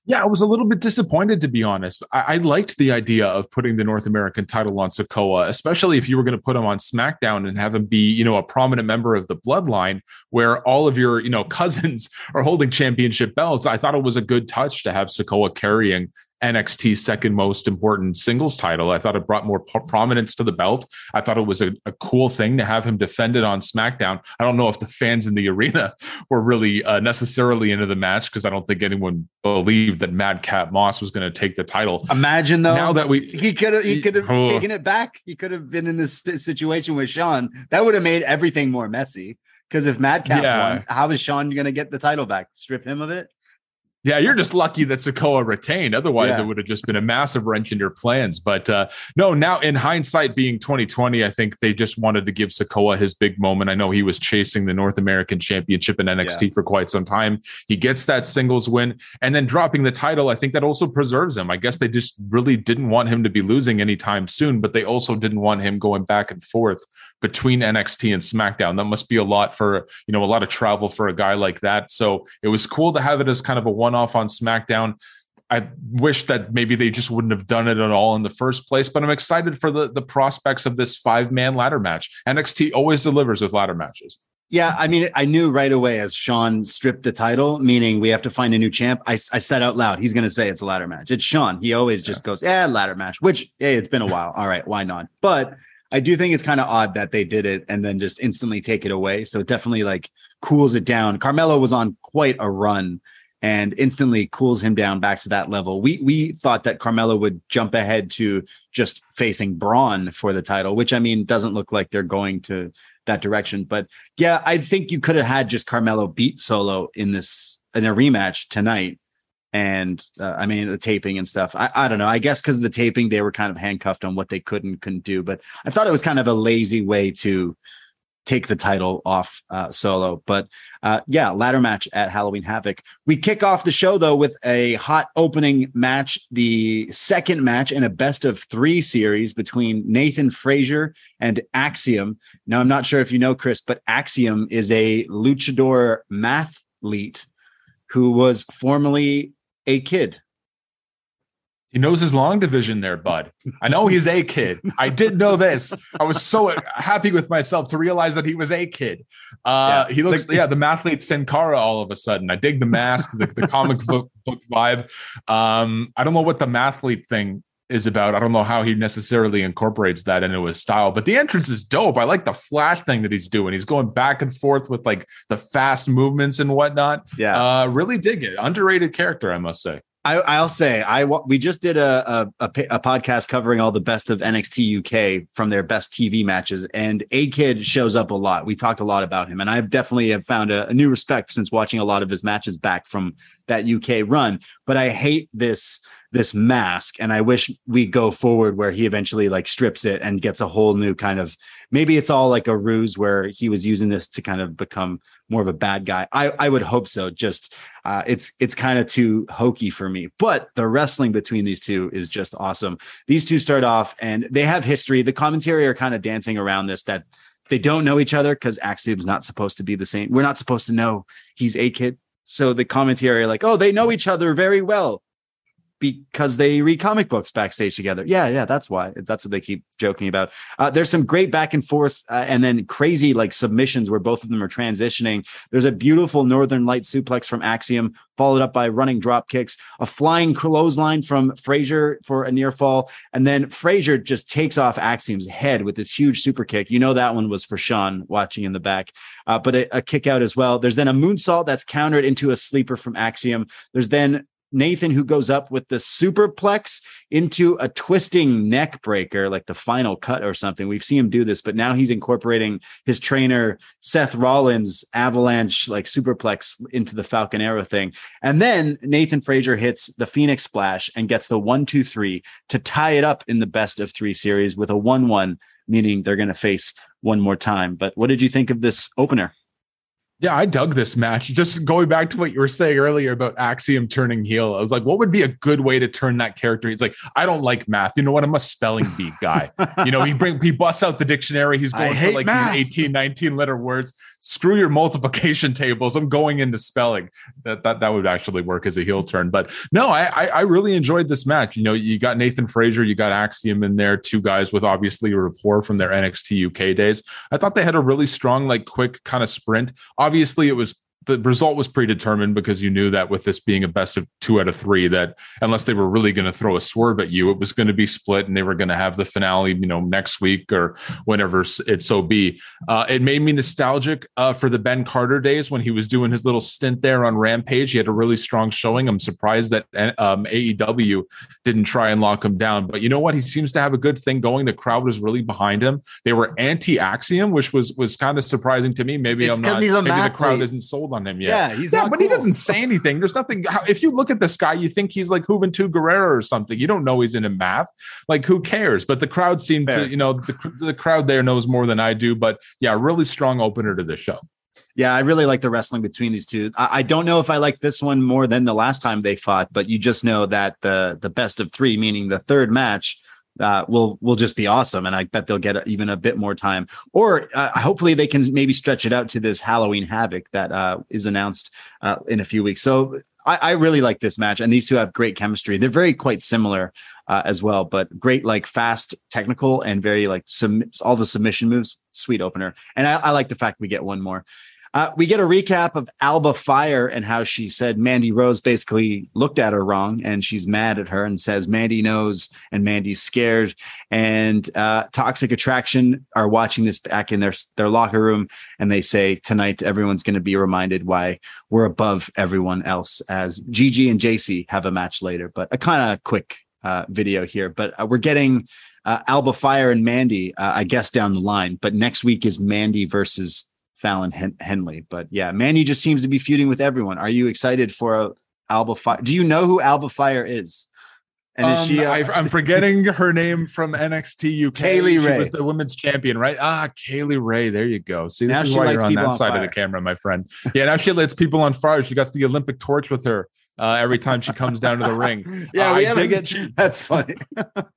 Yeah, I was a little bit disappointed to be honest. I, I, liked the idea of putting the North American title on Sikoa, especially if you were going to put him on SmackDown and have him be, you know, a prominent member of the bloodline where all of your, you know, [LAUGHS] cousins are holding championship belts. I thought it was a good touch to have Sikoa carrying NXT's second most important singles title. I thought it brought more prominence to the belt. I thought it was a, a, cool thing to have him defend it on SmackDown. I don't know if the fans in the arena [LAUGHS] were really uh, necessarily into the match because I don't think anyone believed that Madcap Moss was going to take the title. Imagine though, now that we he could have he could have oh. taken it back. He could have been in this situation with Sean. That would have made everything more messy. Because if Madcap yeah. won, how is Sean going to get the title back? Strip him of it? Yeah, you're just lucky that Sikoa retained. Otherwise, yeah. it would have just been a massive wrench in your plans. But uh, no, now in hindsight, being 2020, I think they just wanted to give Sikoa his big moment. I know he was chasing the North American Championship in NXT yeah. for quite some time. He gets that singles win and then dropping the title. I think that also preserves him. I guess they just really didn't want him to be losing anytime soon, but they also didn't want him going back and forth between NXT and SmackDown. That must be a lot for, you know, a lot of travel for a guy like that. So it was cool to have it as kind of a one off on SmackDown. I wish that maybe they just wouldn't have done it at all in the first place, but I'm excited for the, the prospects of this five man ladder match. NXT always delivers with ladder matches. Yeah, I mean, I knew right away as Sean stripped the title, meaning we have to find a new champ. I, I said out loud, he's going to say it's a ladder match. It's Sean. He always just yeah. goes, yeah, ladder match, which, hey, it's been a while. All right, why not? But I do think it's kind of odd that they did it and then just instantly take it away. So it definitely like cools it down. Carmelo was on quite a run and instantly cools him down back to that level. We we thought that Carmelo would jump ahead to just facing Bron for the title, which I mean doesn't look like they're going to that direction. But yeah, I think you could have had just Carmelo beat Solo in this in a rematch tonight and uh, I mean the taping and stuff. I, I don't know. I guess because of the taping, they were kind of handcuffed on what they could and couldn't do. But I thought it was kind of a lazy way to take the title off uh, solo. But uh, yeah, ladder match at Halloween Havoc. We kick off the show though with a hot opening match, the second match in a best of three series between Nathan Frazer and Axiom. Now I'm not sure if you know Chris, but Axiom is a luchador mathlete who was formerly a kid. He knows his long division there, bud. I know he's a kid. I did know this. I was so happy with myself to realize that he was a kid. Uh, yeah. He looks, yeah, the mathlete Sin Cara all of a sudden. I dig the mask, the, the comic book, book vibe. Um, I don't know what the mathlete thing is about. I don't know how he necessarily incorporates that into his style, but the entrance is dope. I like the flash thing that he's doing. He's going back and forth with like the fast movements and whatnot. Yeah, uh, really dig it. Underrated character, I must say. I, will say I we just did a, a, a podcast covering all the best of NXT UK from their best TV matches, and A Kid shows up a lot. We talked a lot about him, and I definitely have found a, a new respect since watching a lot of his matches back from that UK run. But I hate this this mask and i wish we go forward where he eventually like strips it and gets a whole new kind of maybe it's all like a ruse where he was using this to kind of become more of a bad guy. I i would hope so. Just uh, it's it's kind of too hokey for me. But the wrestling between these two is just awesome. These two start off and they have history. The commentary are kind of dancing around this that they don't know each other because Axiom's not supposed to be the same. We're not supposed to know he's a kid. So the commentary are like, oh, they know each other very well because they read comic books backstage together. Yeah, yeah, that's why. That's what they keep joking about. Uh, there's some great back and forth, uh, and then crazy like submissions where both of them are transitioning. There's a beautiful Northern Light suplex from Axiom, followed up by running drop kicks, a flying clothesline from Frazer for a near fall, and then Frazer just takes off Axiom's head with this huge super kick. You know that one was for Sean watching in the back, uh, but a, a kick out as well. There's then a moonsault that's countered into a sleeper from Axiom. There's then Nathan, who goes up with the superplex into a twisting neck breaker, like the final cut or something. We've seen him do this, but now he's incorporating his trainer, Seth Rollins, avalanche, like superplex into the Falcon Arrow thing. And then Nathan Frazer hits the Phoenix Splash and gets the one, two, three to tie it up in the best of three series with a 1 1, meaning they're going to face one more time. But what did you think of this opener? Yeah, I dug this match. Just going back to what you were saying earlier about Axiom turning heel, I was like, what would be a good way to turn that character? He's like, I don't like math. You know what? I'm a spelling bee guy. you know, he [LAUGHS] bring he busts out the dictionary. He's going for like math. these 18, 19 letter words. Screw your multiplication [LAUGHS] tables. I'm going into spelling. That that that would actually work as a heel turn. But no, I I, I really enjoyed this match. You know, you got Nathan Frazer, you got Axiom in there, two guys with obviously a rapport from their NXT UK days. I thought they had a really strong, like quick kind of sprint obviously it was the result was predetermined because you knew that with this being a best of two out of three, that unless they were really going to throw a swerve at you, it was going to be split and they were going to have the finale, you know, next week or whenever it so be. Uh, it made me nostalgic uh, for the Ben Carter days when he was doing his little stint there on Rampage. He had a really strong showing. I'm surprised that um, AEW didn't try and lock him down. But you know what? He seems to have a good thing going. The crowd was really behind him. They were anti Axiom, which was was kind of surprising to me. Maybe it's I'm not. He's a maybe the crowd isn't sold on him yet. Yeah, he's yeah, but cool. he doesn't say anything. There's nothing. If you look at this guy, you think he's like Juventud Guerrero or something. You don't know he's into math. Like, who cares? But the crowd seemed Fair. to, you know, the, the crowd there knows more than I do. But yeah, really strong opener to the show. Yeah, I really like the wrestling between these two. I, I, don't know if I like this one more than the last time they fought, but you just know that the the best of three, meaning the third match, uh, will will just be awesome, and I bet they'll get even a bit more time. Or uh, hopefully they can maybe stretch it out to this Halloween Havoc that uh, is announced uh, in a few weeks. So I, I, really like this match, and these two have great chemistry. They're very quite similar uh, as well, but great like fast technical and very like sum- all the submission moves. Sweet opener, and I, I like the fact we get one more. Uh, we get a recap of Alba Fire and how she said Mandy Rose basically looked at her wrong and she's mad at her and says Mandy knows and Mandy's scared. And uh, Toxic Attraction are watching this back in their, their locker room and they say tonight everyone's going to be reminded why we're above everyone else as Gigi and Jacy have a match later. But a kind of quick uh, video here. But uh, we're getting uh, Alba Fire and Mandy, uh, I guess, down the line. But next week is Mandy versus Fallon Hen- Henley. But yeah, Mandy just seems to be feuding with everyone. Are you excited for a Alba Fire? Do you know who Alba Fire is? And is um, she? Uh, I, am forgetting her name from NXT UK. Kaylee she Ray was the women's champion, right? Ah, Kay Lee Ray. There you go. See, this now is why you're on that on side fire. of the camera, my friend. Yeah, now she lights people on fire. She got the Olympic torch with her uh, every time she comes down to the ring. [LAUGHS] yeah, uh, I dig it. She, that's funny.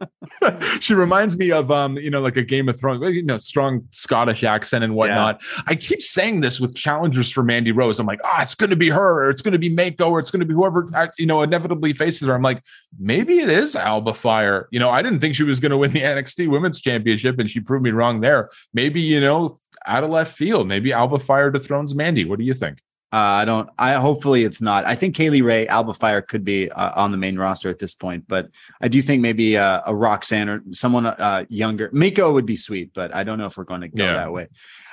[LAUGHS] she reminds me of um, you know, like a Game of Thrones, you know, strong Scottish accent and whatnot. Yeah. I keep saying this with challengers for Mandy Rose. I'm like, ah, oh, it's going to be her, or it's going to be Meiko, or it's going to be whoever you know inevitably faces her. I'm like, maybe it is Alba Fire. You know, I didn't think she was going to win the [LAUGHS] NXT Women's Championship, and she proved me wrong there. Maybe you know, out of left field, maybe Alba Fire dethrones Mandy. What do you think? Uh, I don't. I hopefully it's not. I think Kay Lee Ray, Alba Fire could be uh, on the main roster at this point, but I do think maybe uh, a Roxanne or someone uh, younger. Meiko would be sweet, but I don't know if we're going to go yeah. that way.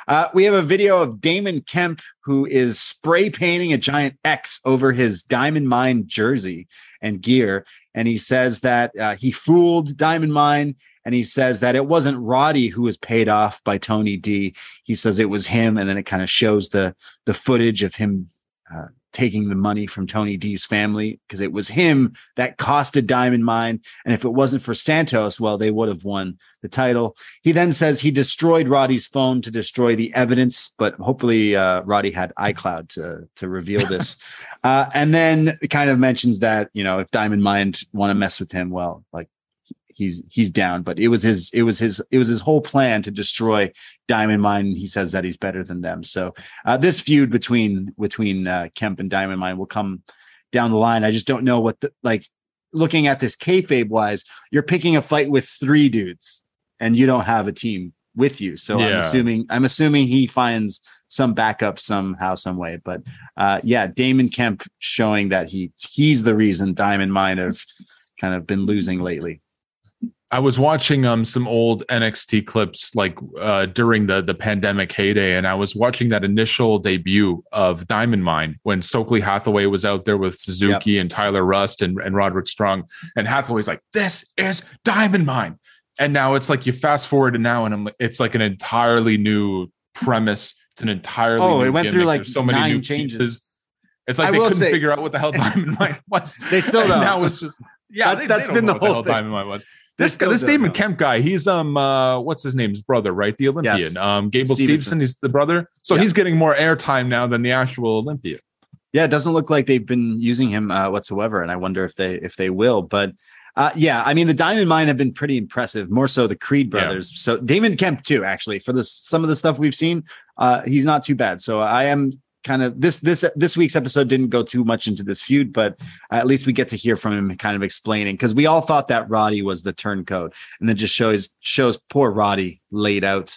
Uh, we have a video of Damon Kemp who is spray painting a giant X over his Diamond Mine jersey and gear, and he says that uh, he fooled Diamond Mine and he says that it wasn't Roddy who was paid off by Tony D. He says it was him, and then it kind of shows the the footage of him uh, taking the money from Tony D's family because it was him that costed Diamond Mine, and if it wasn't for Santos, well, they would have won the title. He then says he destroyed Roddy's phone to destroy the evidence, but hopefully uh, Roddy had iCloud to to reveal this. [LAUGHS] uh, and then kind of mentions that you know if Diamond Mine want to mess with him, well, like he's he's down. But it was his it was his it was his whole plan to destroy Diamond Mine. He says that he's better than them. So uh, this feud between between uh, Kemp and Diamond Mine will come down the line. I just don't know what the like. Looking at this kayfabe wise, you're picking a fight with three dudes, and you don't have a team with you. So yeah. I'm assuming I'm assuming he finds some backup somehow, some way. But uh, yeah, Damon Kemp showing that he he's the reason Diamond Mine have kind of been losing lately. I was watching um some old NXT clips like uh during the the pandemic heyday, and I was watching that initial debut of Diamond Mine when Stokely Hathaway was out there with Suzuki yep. and Tyler Rust and, and Roderick Strong, and Hathaway's like, "This is Diamond Mine," and now it's like you fast forward to now, and I'm it's like an entirely new premise. It's an entirely oh, it went gimmick. through like There's so many new changes. Pieces. It's like I they couldn't say, figure out what the hell [LAUGHS] Diamond Mine was. They still don't. now it's just yeah. that's, they, that's they been the whole the thing. Diamond Mine was. This guy, this Damon know. Kemp guy, he's um uh what's his name's brother, right? The Olympian. Yes. Um Gable Stevenson. Stevenson, he's the brother. So yeah. he's getting more airtime now than the actual Olympian. Yeah, it doesn't look like they've been using him uh, whatsoever, and I wonder if they if they will. But uh, yeah, I mean the Diamond Mine have been pretty impressive, more so the Creed brothers. Yeah. So Damon Kemp too, actually, for this some of the stuff we've seen, uh, he's not too bad. So I am kind of this this this week's episode didn't go too much into this feud, but at least we get to hear from him kind of explaining because we all thought that Roddy was the turncoat, and then just shows shows poor Roddy laid out,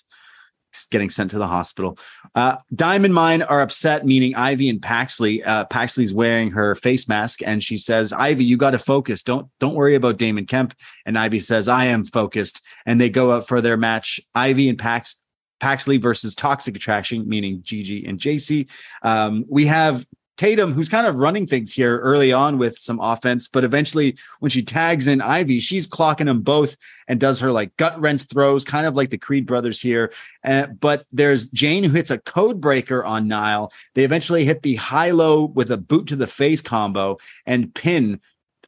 getting sent to the hospital. Uh, Diamond Mine are upset, meaning Ivy and Paxley. Uh, Paxley's wearing her face mask, and she says, "Ivy, you got to focus. Don't don't worry about Damon Kemp." And Ivy says, "I am focused." And they go out for their match. Ivy and Pax Paxley versus Toxic Attraction, meaning Gigi and Jacy. Um, we have Tatum, who's kind of running things here early on with some offense, but eventually when she tags in Ivy, she's clocking them both and does her like gut wrench throws, kind of like the Creed brothers here. Uh, but there's Jayne who hits a code breaker on Nile. They eventually hit the high low with a boot to the face combo and pin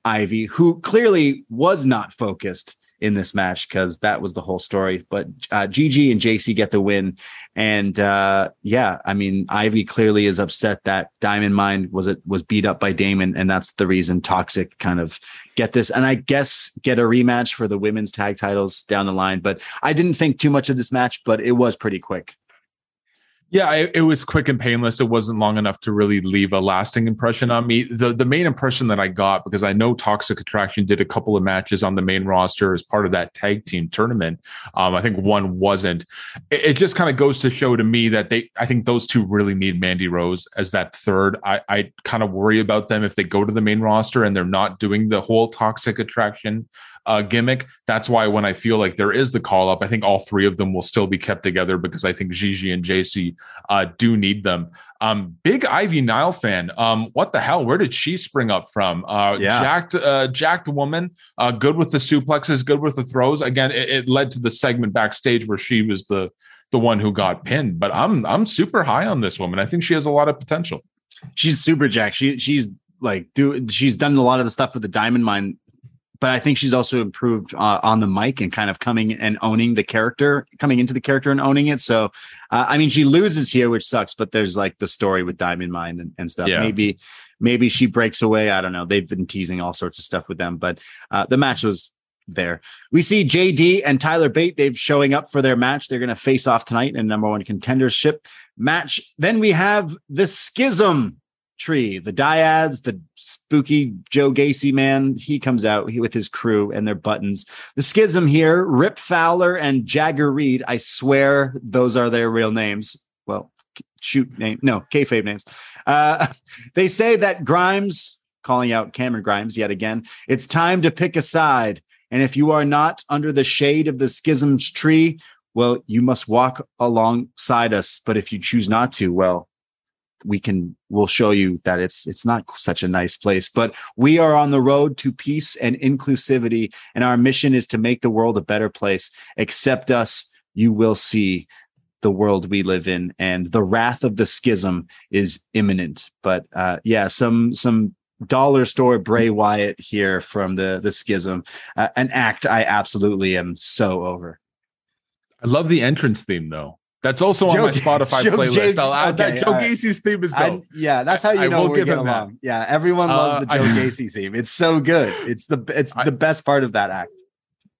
Ivy, who clearly was not focused in this match because that was the whole story. But uh, Gigi and Jacy get the win, and uh, yeah, I mean Ivy clearly is upset that Diamond Mine was it was beat up by Damon, and that's the reason Toxic kind of get this, and I guess get a rematch for the women's tag titles down the line. But I didn't think too much of this match, but it was pretty quick. Yeah, it, it, was quick and painless. It wasn't long enough to really leave a lasting impression on me. The the main impression that I got because I know Toxic Attraction did a couple of matches on the main roster as part of that tag team tournament. Um, I think one wasn't. It, it just kind of goes to show to me that they. I think those two really need Mandy Rose as that third. I I kind of worry about them if they go to the main roster and they're not doing the whole Toxic Attraction uh, gimmick. That's why when I feel like there is the call up, I think all three of them will still be kept together because I think Gigi and Jacy uh, do need them. Um, big Ivy Nile fan. Um, what the hell? Where did she spring up from? Uh, yeah. jacked, uh, jacked woman. Uh, good with the suplexes, good with the throws. Again, it, it led to the segment backstage where she was the the one who got pinned. But I'm I'm super high on this woman. I think she has a lot of potential. She's super jacked. She she's like do she's done a lot of the stuff with the diamond mine but I think she's also improved uh, on the mic and kind of coming and owning the character, coming into the character and owning it. So, uh, I mean, she loses here, which sucks, but there's like the story with Diamond Mine and, and stuff. Yeah. Maybe, maybe she breaks away. I don't know. They've been teasing all sorts of stuff with them, but uh, the match was there. We see JD and Tyler Bate. They've showing up for their match. They're going to face off tonight in number one contendership match. Then we have the Schism tree. The dyads, the spooky Joe Gacy man, he comes out with his crew and their buttons. The schism here, Rip Fowler and Jagger Reed. I swear those are their real names. Well, shoot name, no, kayfabe names. Uh, [LAUGHS] they say that Grimes, calling out Cameron Grimes yet again, it's time to pick a side. And if you are not under the shade of the schism's tree, well, you must walk alongside us. But if you choose not to, well, we can we'll show you that it's it's not such a nice place but we are on the road to peace and inclusivity and our mission is to make the world a better place. Accept us you will see the world we live in and the wrath of the schism is imminent. But uh yeah some some dollar store bray wyatt here from the the schism uh, an act i absolutely am so over. I love the entrance theme though that's also Joe, on my Spotify Joe, playlist. I'll add okay, that. Joe right. Gacy's theme is dope. I, yeah, that's how you I, know we'll we get along. That. Yeah, everyone loves uh, the Joe I, Gacy theme. It's so good. It's the it's [LAUGHS] the best part of that act.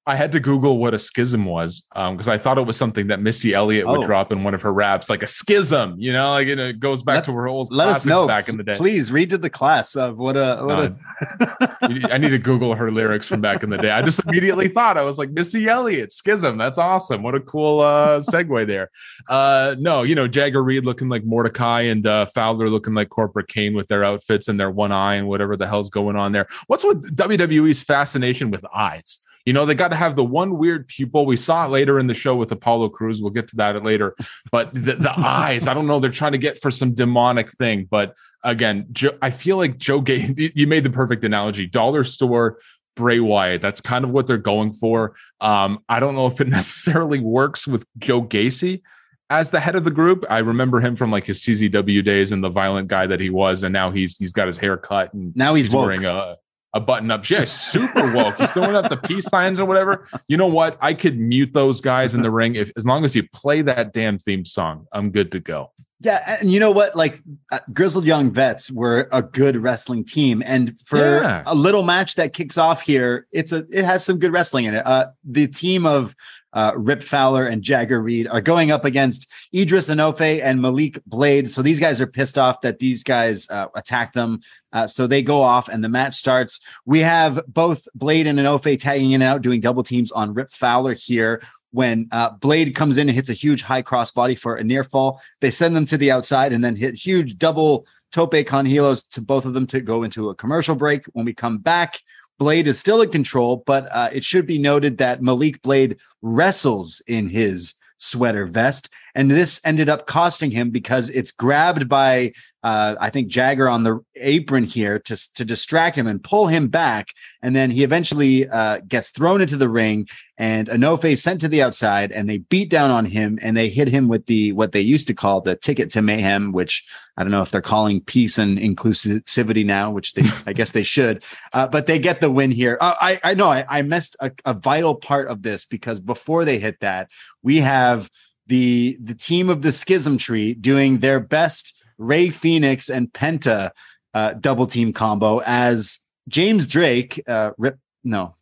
I had to Google what a schism was because um, I thought it was something that Missy Elliott would oh. drop in one of her raps, like a schism. You know, like it goes back let, to her old let us know back in the day. Please read to the class of what a what uh, a. I need to Google her lyrics from back in the day. I just immediately thought I was like Missy Elliott schism. That's awesome. What a cool uh, segue there. Uh, no, you know Jagger Reed looking like Mordecai and uh, Fowler looking like Corporate Kane with their outfits and their one eye and whatever the hell's going on there. What's with WWE's fascination with eyes? You know, they got to have the one weird pupil. We saw it later in the show with Apollo Crews. We'll get to that later. But the, the [LAUGHS] eyes, I don't know. They're trying to get for some demonic thing. But again, Joe, I feel like Joe Gay, you made the perfect analogy. Dollar store Bray Wyatt. That's kind of what they're going for. Um, I don't know if it [LAUGHS] necessarily works with Joe Gacy as the head of the group. I remember him from like his CZW days and the violent guy that he was, and now he's he's got his hair cut and now he's, he's wearing a a button up. Yeah, super woke. He's throwing up the peace signs or whatever. You know what? I could mute those guys in the ring if as long as you play that damn theme song. I'm good to go. Yeah, and you know what? Like uh, Grizzled Young Vets were a good wrestling team, and for yeah. a little match that kicks off here, it's a it has some good wrestling in it. Uh, the team of uh, Rip Fowler and Jagger Reed are going up against Edris Enofe and Malik Blade. So these guys are pissed off that these guys uh, attack them. Uh, so they go off and the match starts. We have both Blade and Enofe tagging in and out, doing double teams on Rip Fowler here. When uh, Blade comes in and hits a huge high cross body for a near fall, they send them to the outside and then hit huge double tope con hilos to both of them to go into a commercial break. When we come back, Blade is still in control, but uh, it should be noted that Malik Blade wrestles in his sweater vest. And this ended up costing him because it's grabbed by, uh, I think, Jagger on the apron here to, to distract him and pull him back. And then he eventually uh, gets thrown into the ring and Enofe sent to the outside and they beat down on him and they hit him with the, what they used to call the ticket to mayhem, which I don't know if they're calling peace and inclusivity now, which they, I guess they should, uh, but they get the win here. Uh, I, I know I, I missed a, a vital part of this because before they hit that, we have the the team of the Schism Tree doing their best Rey Fénix and Penta uh, double team combo as James Drake, uh, rip no,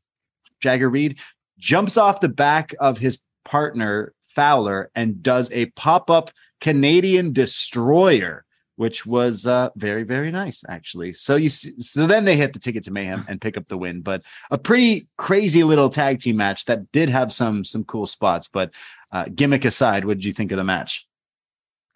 Jagger Reed jumps off the back of his partner Fowler and does a pop up Canadian destroyer which was uh, very very nice actually. So you see, so then they hit the ticket to mayhem and pick up the win, but a pretty crazy little tag team match that did have some some cool spots. But uh, gimmick aside, what did you think of the match?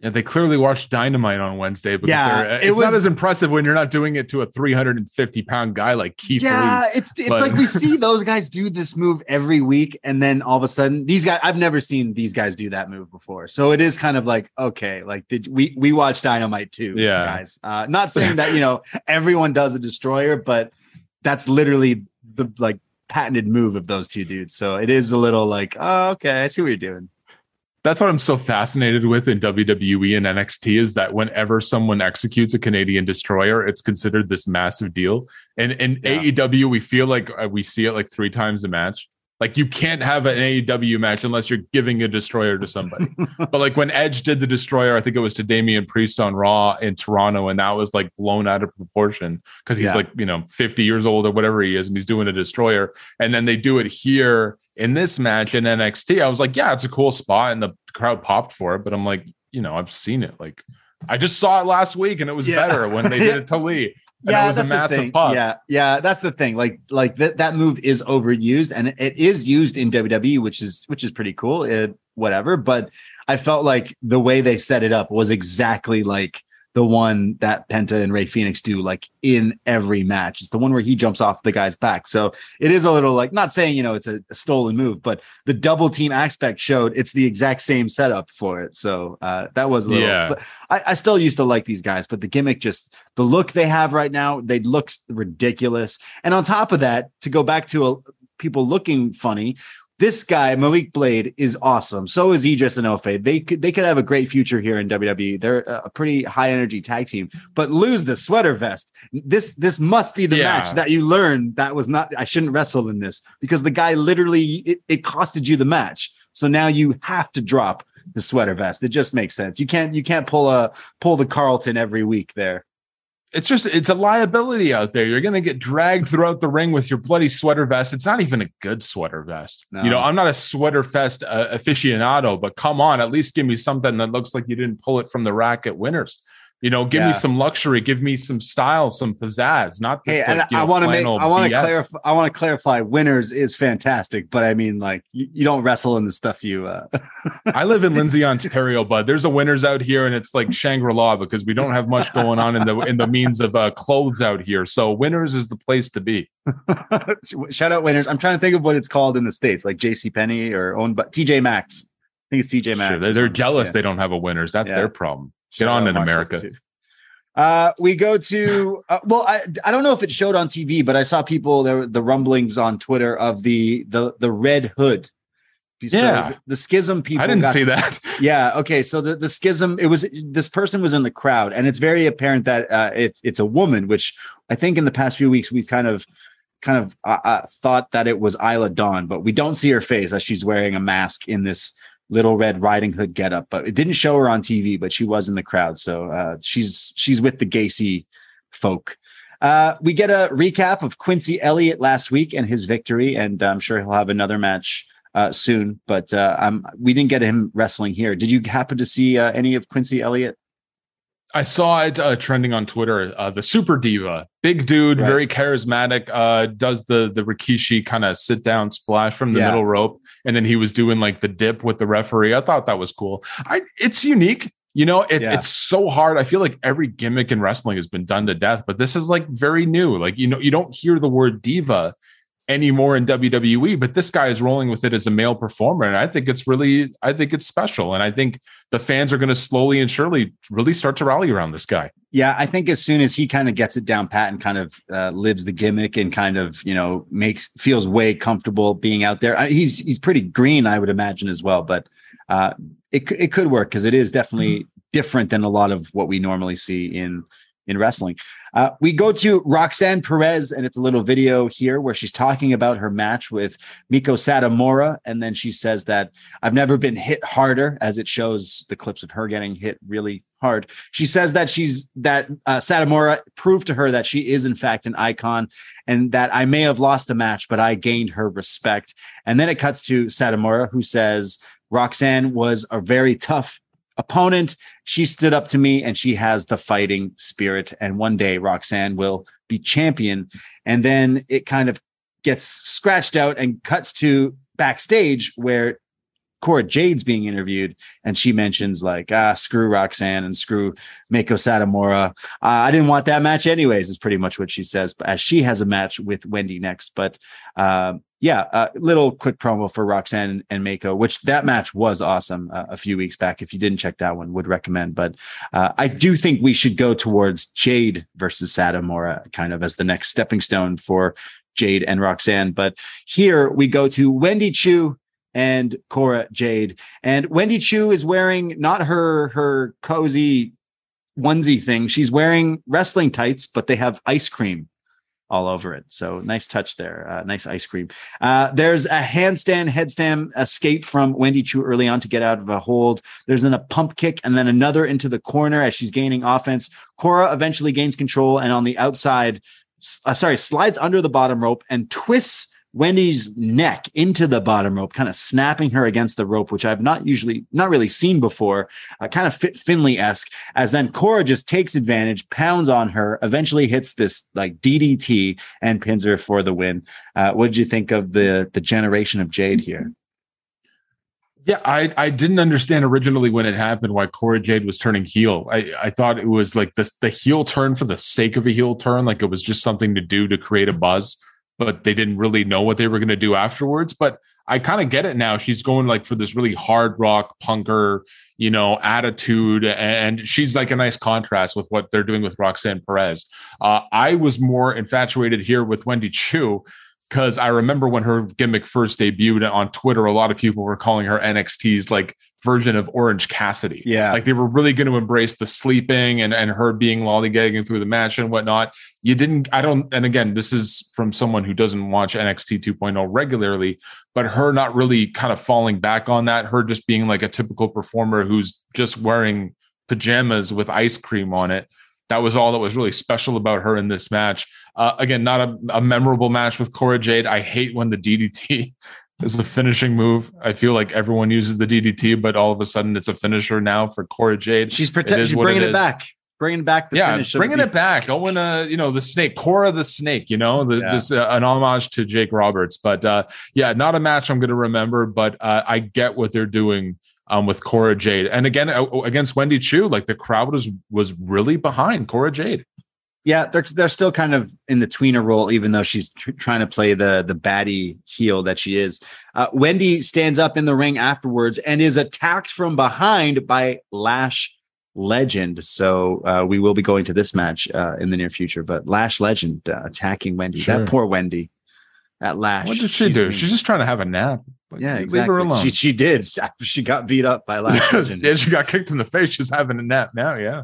Yeah, they clearly watched Dynamite on Wednesday. But yeah, it's it was, not as impressive when you're not doing it to a 350 pound guy like Keith. Yeah, Lee. it's it's but. like we see [LAUGHS] those guys do this move every week, and then all of a sudden, these guys I've never seen these guys do that move before. So it is kind of like okay, like did we we watch Dynamite too? Yeah, guys. Uh, not [LAUGHS] saying that you know everyone does a destroyer, but that's literally the like patented move of those two dudes. So it is a little like, oh, okay, I see what you're doing. That's what I'm so fascinated with in WWE and NXT is that whenever someone executes a Canadian destroyer, it's considered this massive deal. And in yeah. AEW, we feel like uh, we see it like three times a match. Like you can't have an AEW match unless you're giving a destroyer to somebody. [LAUGHS] but like when Edge did the destroyer, I think it was to Damian Priest on Raw in Toronto, and that was like blown out of proportion because he's yeah. like, you know, 50 years old or whatever he is, and he's doing a destroyer. And then they do it here in this match in NXT. I was like, yeah, it's a cool spot, and the crowd popped for it. But I'm like, you know, I've seen it. Like I just saw it last week and it was yeah. better when they did it to [LAUGHS] Lee yeah, that's the thing. Pop. Yeah, yeah, that's the thing. Like, like that that move is overused, and it is used in WWE, which is which is pretty cool. It, whatever, but I felt like the way they set it up was exactly like the one that Penta and Rey Fénix do like in every match. It's the one where he jumps off the guy's back. So it is a little like not saying, you know, it's a, a stolen move, but the double team aspect showed it's the exact same setup for it. So uh, that was a little, yeah. but I, I still used to like these guys, but the gimmick just the look they have right now, they look ridiculous. And on top of that, to go back to a, people looking funny, this guy Malik Blade is awesome. So is Edris Enofe. They could they could have a great future here in WWE. They're a pretty high energy tag team, but lose the sweater vest. This this must be the yeah. match that you learned that was not. I shouldn't wrestle in this because the guy literally it, it costed you the match. So now you have to drop the sweater vest. It just makes sense. You can't you can't pull a pull the Carlton every week there it's just it's a liability out there. You're going to get dragged throughout the ring with your bloody sweater vest. It's not even a good sweater vest. No. You know, I'm not a sweater vest uh, aficionado, but come on, at least give me something that looks like you didn't pull it from the rack at Winners. You know, give Yeah. me some luxury, give me some style, some pizzazz. Not this, Hey, like, and I want to make, I want to clarify, I want to clarify. Winners is fantastic, but I mean, like, you, you don't wrestle in the stuff you. uh [LAUGHS] I live in Lindsay, Ontario, bud. There's a winners out here, and it's like Shangri La because we don't have much going on in the in the means of uh, clothes out here. So winners is the place to be. [LAUGHS] Shout out winners. I'm trying to think of what it's called in the states, like J.C. Penney or owned by TJ Maxx. I think it's TJ Maxx. Sure, they're, they're jealous Yeah. they don't have a winners. That's Yeah. their problem. Get on in America. Uh, we go to uh, well, I I don't know if it showed on TV, but I saw people there were the rumblings on Twitter of the the the red hood. So Yeah. the, the schism people. I didn't got- see that. [LAUGHS] Yeah. Okay. So the, the schism, it was this person was in the crowd, and it's very apparent that uh, it's it's a woman, which I think in the past few weeks we've kind of kind of uh, uh, thought that it was Isla Dawn, but we don't see her face as she's wearing a mask in this little red riding hood getup. But it didn't show her on TV, but she was in the crowd, so uh, she's she's with the Gacy folk. Uh, we get a recap of Quincy Elliott last week and his victory, and I'm sure he'll have another match uh, soon. But uh, we didn't get him wrestling here. Did you happen to see uh, any of Quincy Elliott? I saw it uh, trending on Twitter. Uh, the super diva, big dude, Right. very charismatic. Uh, does the the Rikishi kind of sit down splash from the Yeah. middle rope, and then he was doing like the dip with the referee. I thought that was cool. I it's unique. You know, it, Yeah. it's so hard. I feel like every gimmick in wrestling has been done to death, but this is like very new. Like you know, you don't hear the word diva anymore in WWE, but this guy is rolling with it as a male performer, and I think it's really, I think it's special, and I think the fans are going to slowly and surely really start to rally around this guy. Yeah, I think as soon as he kind of gets it down pat and kind of uh, lives the gimmick and kind of you know makes feels way comfortable being out there. I, he's he's pretty green, I would imagine as well, but uh, it it could work because it is definitely different than a lot of what we normally see in in wrestling. Uh, we go to Roxanne Perez, and it's a little video here where she's talking about her match with Meiko Satomura, and then she says that I've never been hit harder, as it shows the clips of her getting hit really hard. She says that she's that uh, Satomura proved to her that she is in fact an icon, and that I may have lost the match, but I gained her respect. And then it cuts to Satomura, who says Roxanne was a very tough opponent. She stood up to me and she has the fighting spirit. And one day Roxanne will be champion. And then it kind of gets scratched out and cuts to backstage where Cora Jade's being interviewed and she mentions like, ah, screw Roxanne and screw Meiko Satomura. Uh, I didn't want that match anyways, is pretty much what she says. But as she has a match with Wendy next. But um, yeah, a little quick promo for Roxanne and Meiko, which that match was awesome uh, a few weeks back. If you didn't check that one, would recommend. But uh, I do think we should go towards Jade versus Satomura kind of as the next stepping stone for Jade and Roxanne. But here we go to Wendy Choo and Cora Jade. And Wendy Choo is wearing not her her cozy onesie thing. She's wearing wrestling tights, but they have ice cream all over it. So nice touch there. Uh, nice ice cream. Uh, there's a handstand, headstand escape from Wendy Choo early on to get out of a hold. There's then a pump kick and then another into the corner as she's gaining offense. Cora eventually gains control and on the outside, uh, sorry, slides under the bottom rope and twists Wendy's neck into the bottom rope, kind of snapping her against the rope, which I've not usually, not really seen before. Uh, kind of fit Finlay esque. As then Cora just takes advantage, pounds on her, eventually hits this like DDT and pins her for the win. Uh, what did you think of the the generation of Jade here? Yeah, I, I didn't understand originally when it happened why Cora Jade was turning heel. I, I thought it was like this the heel turn for the sake of a heel turn, like it was just something to do to create a buzz, but they didn't really know what they were going to do afterwards. But I kind of get it now. She's going like for this really hard rock punker, you know, attitude, and she's like a nice contrast with what they're doing with Roxanne Perez. Uh, I was more infatuated here with Wendy Choo because I remember when her gimmick first debuted on Twitter, a lot of people were calling her NXT's like version of Orange Cassidy. Yeah. Like they were really going to embrace the sleeping and, and her being lollygagging through the match and whatnot. You didn't, I don't, and again, this is from someone who doesn't watch NXT 2.0 regularly, but her not really kind of falling back on that, her just being like a typical performer who's just wearing pajamas with ice cream on it. That was all that was really special about her in this match. Uh, again, not a, a memorable match with Cora Jade. I hate when the DDT is a finishing move. I feel like everyone uses the DDT, but all of a sudden it's a finisher now for Cora Jade. She's It protecting, she's it bringing it, is. back. bringing back the yeah, finish. bringing the it back. Owen, uh, you know, the snake, Cora the snake. You know, the, Yeah. this uh, an homage to Jake Roberts. But uh, yeah, not a match I'm going to remember. But uh, I get what they're doing um, with Cora Jade, and again uh, against Wendy Choo, like the crowd was was really behind Cora Jade. Yeah, they're they're still kind of in the tweener role, even though she's tr- trying to play the the baddie heel that she is. Uh, Wendy stands up in the ring afterwards and is attacked from behind by Lash Legend. So uh, we will be going to this match uh, in the near future. But Lash Legend uh, attacking Wendy. Sure. That poor Wendy. That Lash. What did she she's do? She's just trying to have a nap. Like, yeah, leave her alone. She she did. [LAUGHS] She got beat up by Lash [LAUGHS] Legend. yeah, she got kicked in the face. She's having a nap now. Yeah.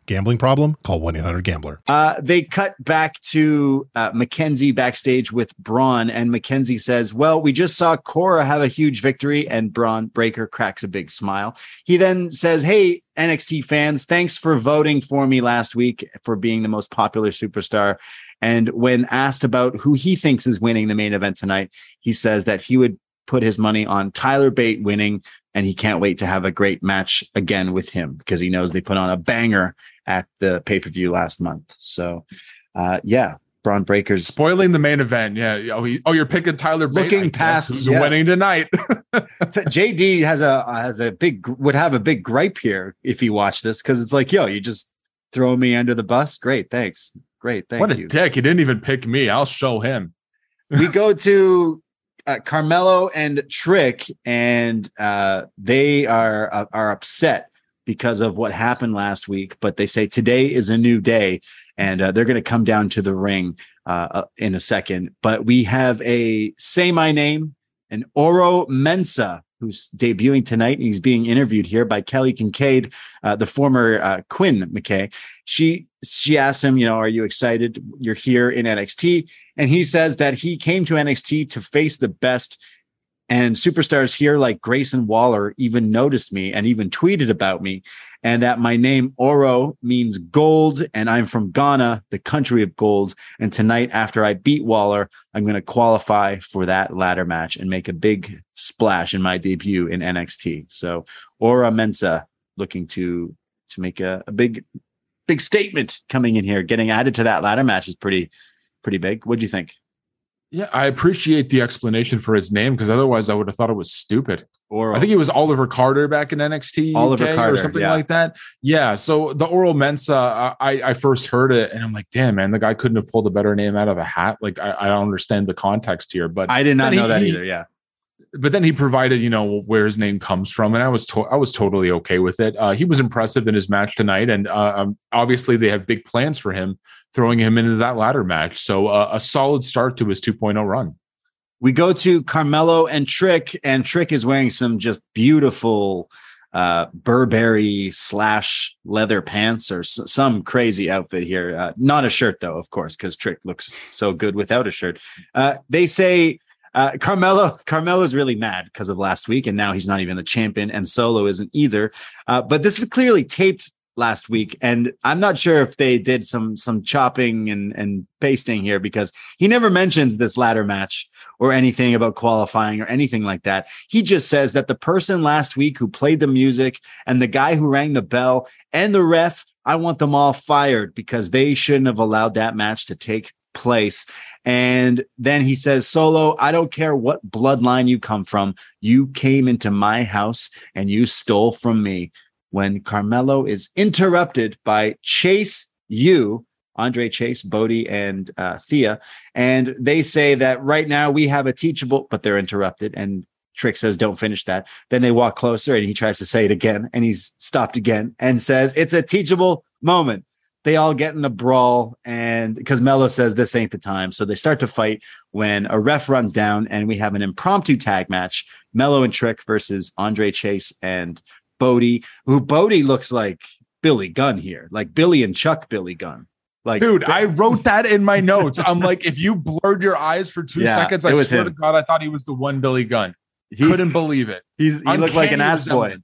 Gambling problem? Call 1-800-GAMBLER. Uh, they cut back to uh, Mackenzie backstage with Bron, and Mackenzie says, Well, we just saw Cora have a huge victory, and Bron Breakker cracks a big smile. He then says, Hey, NXT fans, thanks for voting for me last week for being the most popular superstar. And when asked about who he thinks is winning the main event tonight, he says that he would put his money on Tyler Bate winning, and he can't wait to have a great match again with him because he knows they put on a banger at the pay per view last month. So, uh, yeah, Bron Breakkers. Spoiling the main event. Yeah. Oh, he- oh you're picking Tyler Bate. Looking guess, past- who's yeah. winning tonight. [LAUGHS] JD has a has a big would have a big gripe here if he watched this because it's like, yo, you just throw me under the bus. Great, thanks. Great, thank what a you. dick. He didn't even pick me. I'll show him. [LAUGHS] we go to uh, Carmelo and Trick, and uh, they are uh, are upset because of what happened last week. But they say today is a new day, and uh, they're going to come down to the ring uh, uh, in a second. But we have a say my name, an Oro Mensah. Who's debuting tonight? And he's being interviewed here by Kelly Kincaid, uh, the former uh, Quinn McKay. She she asked him, you know, are you excited? You're here in NXT, and he says that he came to NXT to face the best. And superstars here like Grayson Waller even noticed me and even tweeted about me. And that my name Oro means gold, and I'm from Ghana, the country of gold. And tonight, after I beat Waller, I'm going to qualify for that ladder match and make a big splash in my debut in NXT. So Oro Mensah looking to to make a, a big big statement coming in here. Getting added to that ladder match is pretty pretty big. What do you think? Yeah, I appreciate the explanation for his name because otherwise I would have thought it was stupid. Or I think it was Oliver Carter back in NXT Oliver UK Carter, or something yeah. like that. Yeah. So the Oral Mensah, I, I first heard it and I'm like, damn, man, the guy couldn't have pulled a better name out of a hat. Like I, I don't understand the context here, but I did not know he- that either. Yeah. But then he provided, you know, where his name comes from, and I was to- I was totally okay with it. Uh, he was impressive in his match tonight, and uh, um, obviously they have big plans for him, throwing him into that ladder match. So uh, a solid start to his 2.0 run. We go to Carmelo and Trick, and Trick is wearing some just beautiful uh Burberry slash leather pants or s- some crazy outfit here. Uh, not a shirt though, of course, because Trick looks so good without a shirt. Uh, they say uh, Carmelo Carmelo's really mad because of last week, and now he's not even the champion, and Solo isn't either. Uh, but this is clearly taped last week, and I'm not sure if they did some some chopping and and pasting here because he never mentions this ladder match or anything about qualifying or anything like that. He just says that the person last week who played the music and the guy who rang the bell and the ref, I want them all fired because they shouldn't have allowed that match to take place. And then he says, Solo, I don't care what bloodline you come from. You came into my house and you stole from me. When Carmelo is interrupted by Chase U, Andre Chase, Bodhi, and uh, Thea. And they say that right now we have a teachable, but they're interrupted. And Trick says, don't finish that. Then they walk closer and he tries to say it again. And he's stopped again and says, it's a teachable moment they all get in a brawl and because Mello says this ain't the time. So they start to fight when a ref runs down and we have an impromptu tag match. Mello and Trick versus Andre Chase and Bodhi, who Bodhi looks like Billy Gunn here, like Billy and Chuck Billy Gunn. Like, dude, I wrote that in my [LAUGHS] notes. I'm like, if you blurred your eyes for two yeah, seconds, I swear him. to God, I thought he was the one Billy Gunn. He couldn't believe it. He's he Uncanny looked like an ass boy.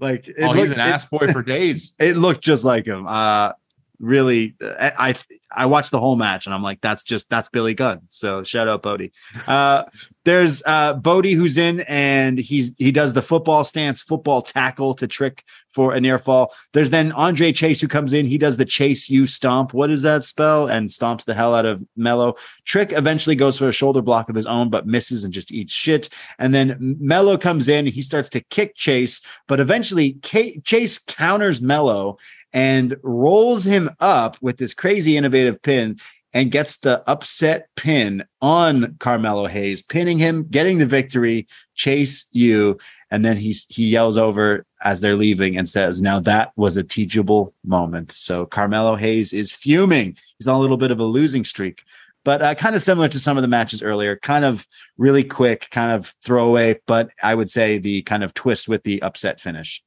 Like, it oh, looked, he's an ass boy for days. [LAUGHS] It looked just like him. Uh, really I I watched the whole match and I'm like that's just that's Billy Gunn. So shout out Bodhi. Uh there's uh Bodhi who's in and he's he does the football stance, football tackle to trick for a near fall. There's then Andre Chase who comes in, he does the chase you stomp. What does that spell? And stomps the hell out of Mello. Trick eventually goes for a shoulder block of his own, but misses and just eats shit. And then Mello comes in, he starts to kick Chase, but eventually K- Chase counters Mello and rolls him up with this crazy innovative pin and gets the upset pin on Carmelo Hayes, pinning him, getting the victory, Chase U. And then he's he yells over as they're leaving and says, Now that was a teachable moment. So Carmelo Hayes is fuming. He's on a little bit of a losing streak, but uh, kind of similar to some of the matches earlier, kind of really quick, kind of throwaway, but I would say the kind of twist with the upset finish.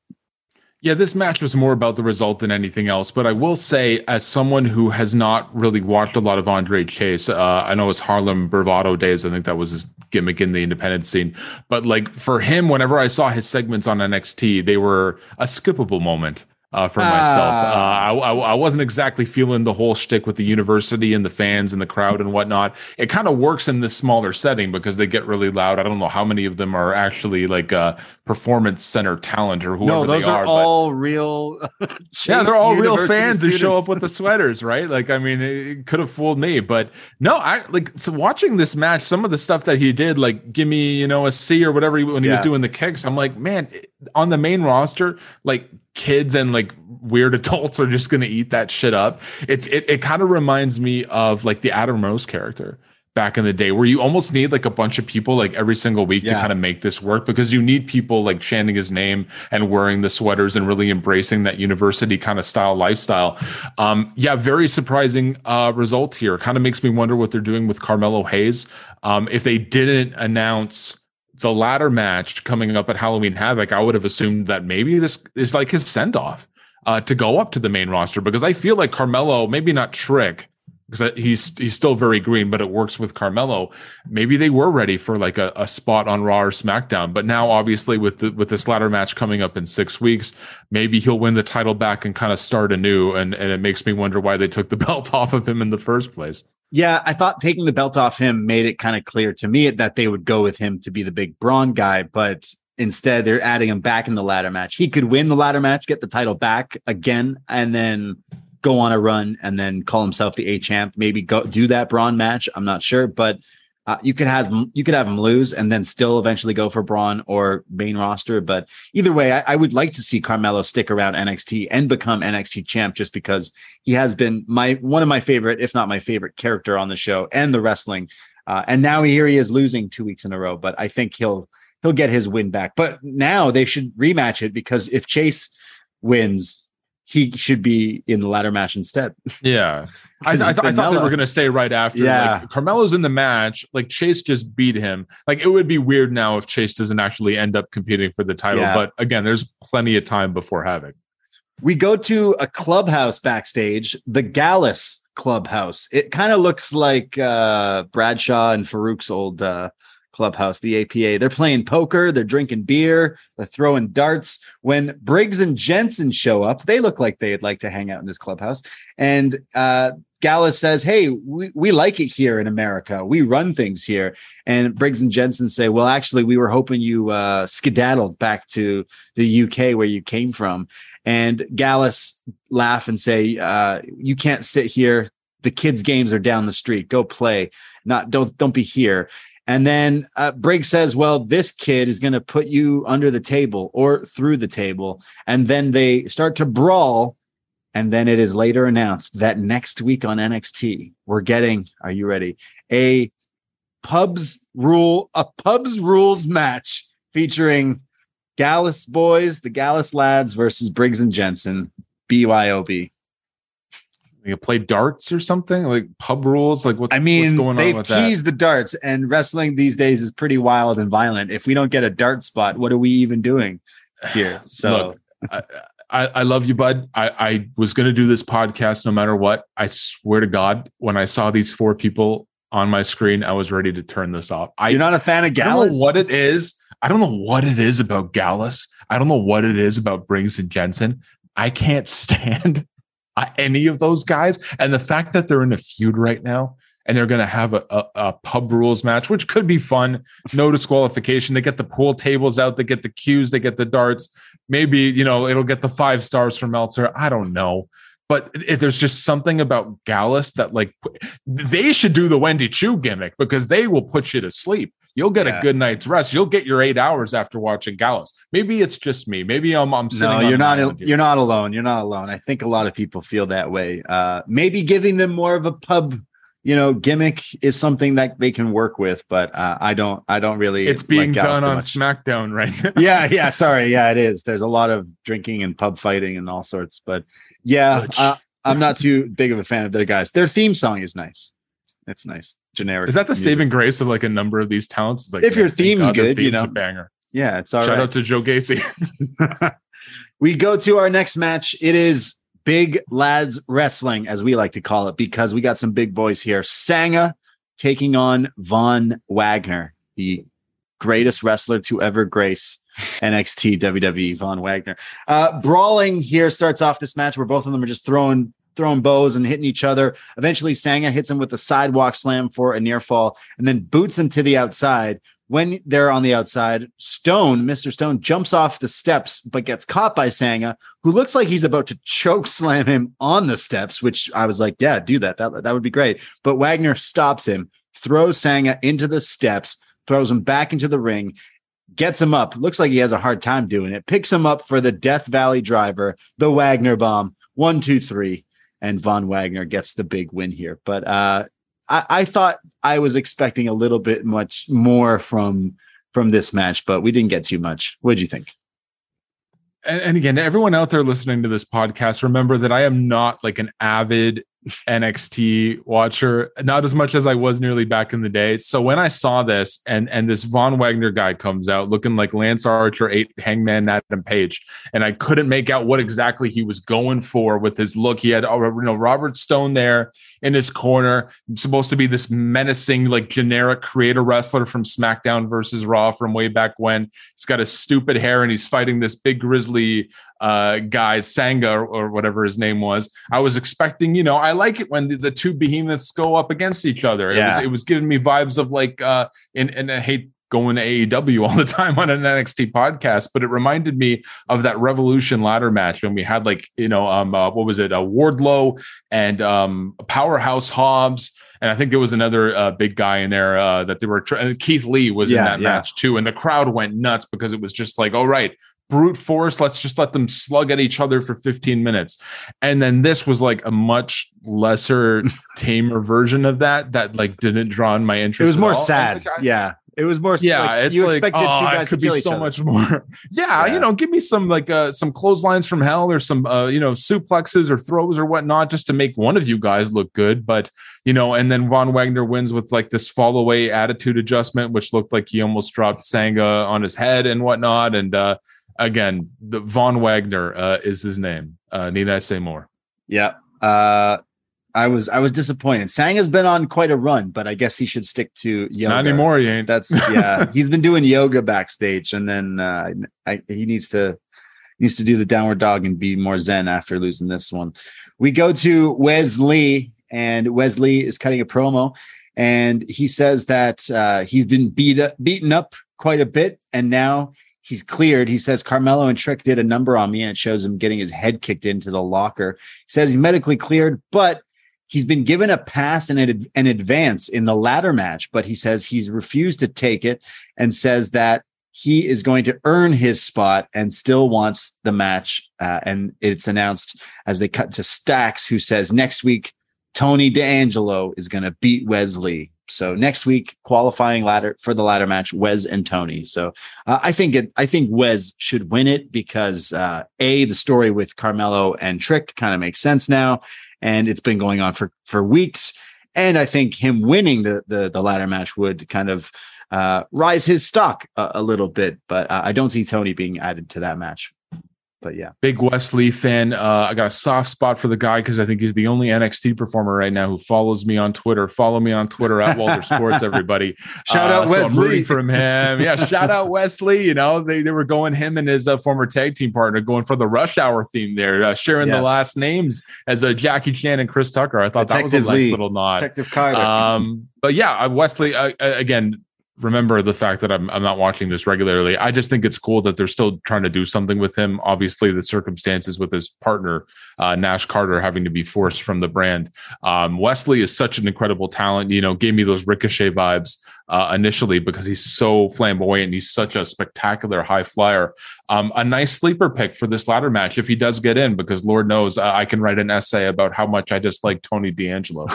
Yeah, this match was more about the result than anything else. But I will say, as someone who has not really watched a lot of Andre Chase, uh, I know it's Harlem Bravado days. I think that was his gimmick in the independent scene. But like for him, whenever I saw his segments on NXT, they were a skippable moment uh, for myself. Uh, I, I, I, wasn't exactly feeling the whole shtick with the university and the fans and the crowd and whatnot. It kind of works in this smaller setting because they get really loud. I don't know how many of them are actually like uh, performance center talent or whoever no, those they are. are all real. [LAUGHS] yeah, they're all real fans students. who show up with the [LAUGHS] sweaters, right? Like, I mean, it could have fooled me, but no, I like so watching this match. Some of the stuff that he did, like give me, you know, a C or whatever when he yeah. was doing the kicks. I'm like, man, on the main roster, like kids and like weird [LAUGHS] adults are just going to eat that shit up. It's it, it kind of reminds me of like the Adam Rose character back in the day where you almost need like a bunch of people like every single week yeah. to kind of make this work because you need people like chanting his name and wearing the sweaters and really embracing that university kind of style lifestyle. Um yeah, very surprising uh result here. Kind of makes me wonder what they're doing with Carmelo Hayes. Um if they didn't announce the ladder match coming up at Halloween Havoc, I would have assumed that maybe this is like his send off uh, to go up to the main roster because I feel like Carmelo, maybe not Trick, because he's he's still very green, but it works with Carmelo. Maybe they were ready for like a, a spot on Raw or SmackDown, but now obviously with the, with this ladder match coming up in six weeks, maybe he'll win the title back and kind of start anew. And and it makes me wonder why they took the [LAUGHS] belt off of him in the first place. Yeah, I thought taking the belt off him made it kind of clear to me that they would go with him to be the big brawn guy, but instead they're adding him back in the ladder match. He could win the ladder match, get the title back again, and then go on a run and then call himself the A champ. Maybe go do that Bron match. I'm not sure, but uh, you could have you could have him lose and then still eventually go for Bron or main roster. But either way, I, I, would like to see Carmelo stick around NXT and become NXT champ just because he has been my one of my favorite, if not my favorite character on the show and the wrestling. Uh, and now here he is losing two weeks in a row, but I think he'll he'll get his win back. But now they should rematch it because if Chase wins, he should be in the ladder match instead. Yeah. [LAUGHS] I, I, th- I, thought they were going to say right after, yeah. like, Carmelo's in the match. Like, Chase just beat him. Like, it would be weird now if Chase doesn't actually end up competing for the title. Yeah. But again, there's plenty of time before having. We go to a clubhouse backstage, the Gallus clubhouse. It kind of looks like uh, Bradshaw and Faarooq's old uh, clubhouse, the APA. They're playing poker, they're drinking beer, they're throwing darts. When Briggs and Jensen show up, they look like they'd like to hang out in this clubhouse. And uh, Gallus says, Hey, we, we like it here in America. We run things here. And Briggs and Jensen say, Well, actually, we were hoping you uh, skedaddled back to the UK where you came from. And Gallus laugh and say, uh, You can't sit here. The kids' games are down the street. Go play. Not don't don't be here. And then uh, Briggs says, Well, this kid is going to put you under the table or through the table. And then they start to brawl. And then it is later announced that next week on NXT, we're getting, are you ready? A pubs rule, a pubs rules match featuring Gallus boys, the Gallus lads versus Briggs and Jensen, BYOB. You play darts or something like pub rules. Like what's I mean, what's going they've with that? teased the darts, and wrestling these days is pretty wild and violent. If we don't get a dart spot, what are we even doing here? [SIGHS] So Look, I, I, love you, bud. I, I was going to do this podcast no matter what. I swear to God, when I saw these four people on my screen, I was ready to turn this off. I, you're not a fan of I don't Gallus? know what it is. I don't know what it is about Gallus. I don't know what it is about Briggs and Jensen. I can't [LAUGHS] stand Uh, any of those guys. And the fact that they're in a feud right now and they're going to have a, a, a pub rules match, which could be fun. No disqualification. They get the pool tables out. They get the cues. They get the darts. Maybe, you know, it'll get the five stars from Meltzer. I don't know. But if there's just something about Gallus that like they should do the Wendy Choo gimmick because they will put you to sleep. You'll get Yeah. a good night's rest. You'll get your eight hours after watching Gallus. Maybe it's just me. Maybe I'm I'm sitting. No, you're not. here. You're not alone. You're not alone. I think a lot of people feel that way. Uh, maybe giving them more of a pub, you know, gimmick is something that they can work with. But uh, I don't. I don't really. It's being like done on much. SmackDown right now. yeah, yeah. [LAUGHS] Sorry. Yeah, it is. There's a lot of drinking and pub fighting and all sorts. But yeah, uh, I'm not too big of a fan of their guys. Their theme song is nice. It's nice. Generic. Is that the music. saving grace of like a number of these talents? It's Like, If your theme's God good, you know. a banger. Yeah, it's all Shout right. out to Joe Gacy. [LAUGHS] we go to our next match. It is Big Lads Wrestling, as we like to call it, because we got some big boys here. Sanga taking on Von Wagner, the greatest wrestler to ever grace NXT WWE, Von Wagner. Uh, brawling here starts off this match where both of them are just throwing throwing bows and hitting each other. Eventually, Sanga hits him with a sidewalk slam for a near fall and then boots him to the outside. When they're on the outside, Stone, Mr. Stone, jumps off the steps but gets caught by Sanga, who looks like he's about to choke slam him on the steps, which I was like, yeah, do that. That, that would be great. But Wagner stops him, throws Sanga into the steps, throws him back into the ring, gets him up. Looks like he has a hard time doing it. Picks him up for the Death Valley driver, the Wagner bomb. One, two, three. And Von Wagner gets the big win here. But uh, I, I thought I was expecting a little bit much more from from this match, but we didn't get too much. What did you think? and, and again, everyone out there listening to this podcast, remember that I am not like an avid NXT watcher, not as much as I was nearly back in the day. So when I saw this and and this Von Wagner guy comes out looking like Lance Archer, eight Hangman Adam Page, and I couldn't make out what exactly he was going for with his look. He had uh, you know Robert Stone there in his corner, supposed to be this menacing, like generic creator wrestler from SmackDown versus Raw from way back when. He's got his stupid hair and he's fighting this big grizzly uh guy Sanga or, or whatever his name was. I was expecting, you know, I like it when the, the two behemoths go up against each other. It Yeah. was it was giving me vibes of like uh and and I hate going to AEW all the [LAUGHS] time on an NXT podcast, but it reminded me of that Revolution ladder match when we had like, you know, um uh, what was it? Uh, Wardlow and um Powerhouse Hobbs and I think there was another uh, big guy in there uh, that they were. Tr- and Keith Lee was in that yeah. match too, and the crowd went nuts because it was just like, all right, brute force. Let's just let them slug at each other for 15 minutes. And then this was like a much lesser, [LAUGHS] tamer version of that that like didn't draw in my interest. It was more all. sad. Like, I- yeah. It was more yeah, like, it's you like, expected oh, two it guys could to kill be each so other. much more. yeah, [LAUGHS] Yeah. you know, give me some like uh, some clotheslines from hell or some uh, you know suplexes or throws or whatnot just to make one of you guys look good. But you know, and then Von Wagner wins with like this fall away attitude adjustment, which looked like he almost dropped Sanga on his head and whatnot. And uh, again, the Von Wagner uh, is his name. Uh, need I say more? Yeah. Uh, I was I was disappointed. Sang has been on quite a run, but I guess he should stick to yoga. Not anymore, he ain't. That's [LAUGHS] yeah. he's been doing yoga backstage, and then uh, I, he needs to needs to do the downward dog and be more zen after losing this one. We go to Wesley, and Wesley is cutting a promo, and he says that uh, he's been beat up, beaten up quite a bit, and now he's cleared. He says Carmelo and Trick did a number on me, and it shows him getting his head kicked into the locker. He says he's medically cleared, but he's been given a pass and an, an advance in the ladder match, but he says he's refused to take it and says that he is going to earn his spot and still wants the match. Uh, and it's announced as they cut to Stacks, who says next week, Tony D'Angelo is going to beat Wesley. So next week, qualifying ladder for the ladder match, Wes and Tony. So uh, I think it, I think Wes should win it because uh, a the story with Carmelo and Trick kind of makes sense now, and it's been going on for for weeks. And I think him winning the the, the ladder match would kind of uh, rise his stock a, a little bit. But uh, I don't see Tony being added to that match. But yeah, big Wesley fan. Uh, I got a soft spot for the guy because I think he's the only NXT performer right now who follows me on Twitter. Follow me on Twitter at Walder Sports. Everybody, shout out so Wesley from him. Yeah, shout out Wesley. You know they, they were going him and his uh, former tag team partner going for the Rush Hour theme there, uh, sharing yes. the last names as uh, Jackie Chan and Chris Tucker. I thought Detective that was a nice Lee. little nod. Detective Carter. Um, but yeah, Wesley uh, again remember the fact that I'm, I'm not watching this regularly. I just think it's cool that they're still trying to do something with him. Obviously, the circumstances with his partner, uh, Nash Carter, having to be forced from the brand. Um, Wesley is such an incredible talent. You know, gave me those Ricochet vibes uh, initially because he's so flamboyant. and He's such a spectacular high flyer. Um, a nice sleeper pick for this ladder match if he does get in, because Lord knows uh, I can write an essay about how much I dislike Tony D'Angelo.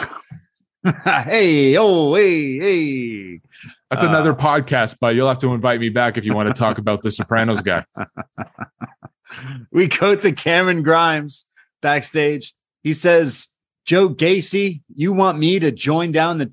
[LAUGHS] hey, oh, hey, hey. That's uh, another podcast, but you'll have to invite me back if you want to talk about the Sopranos guy. [LAUGHS] we go to Cameron Grimes backstage. He says, Joe Gacy, you want me to join down the,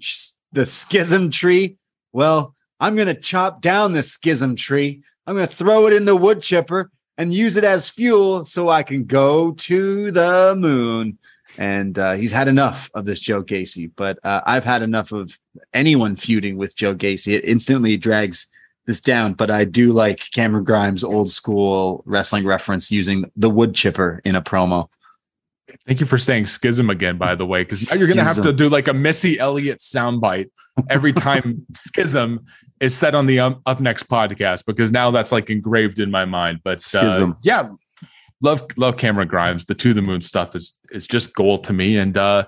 the schism tree? Well, I'm going to chop down the schism tree. I'm going to throw it in the wood chipper and use it as fuel so I can go to the moon and uh, he's had enough of this Joe Gacy. But uh, I've had enough of anyone feuding with Joe Gacy. It instantly drags this down. But I do like Cameron Grimes' old school wrestling reference using the wood chipper in a promo. Thank you for saying schism again, by the way, because now you're going to have to do like a Missy Elliott soundbite every time [LAUGHS] schism is said on the um, Up Next podcast, because now that's like engraved in my mind. But uh, yeah, love love Cameron Grimes. The to the moon stuff is is just gold to me. And uh,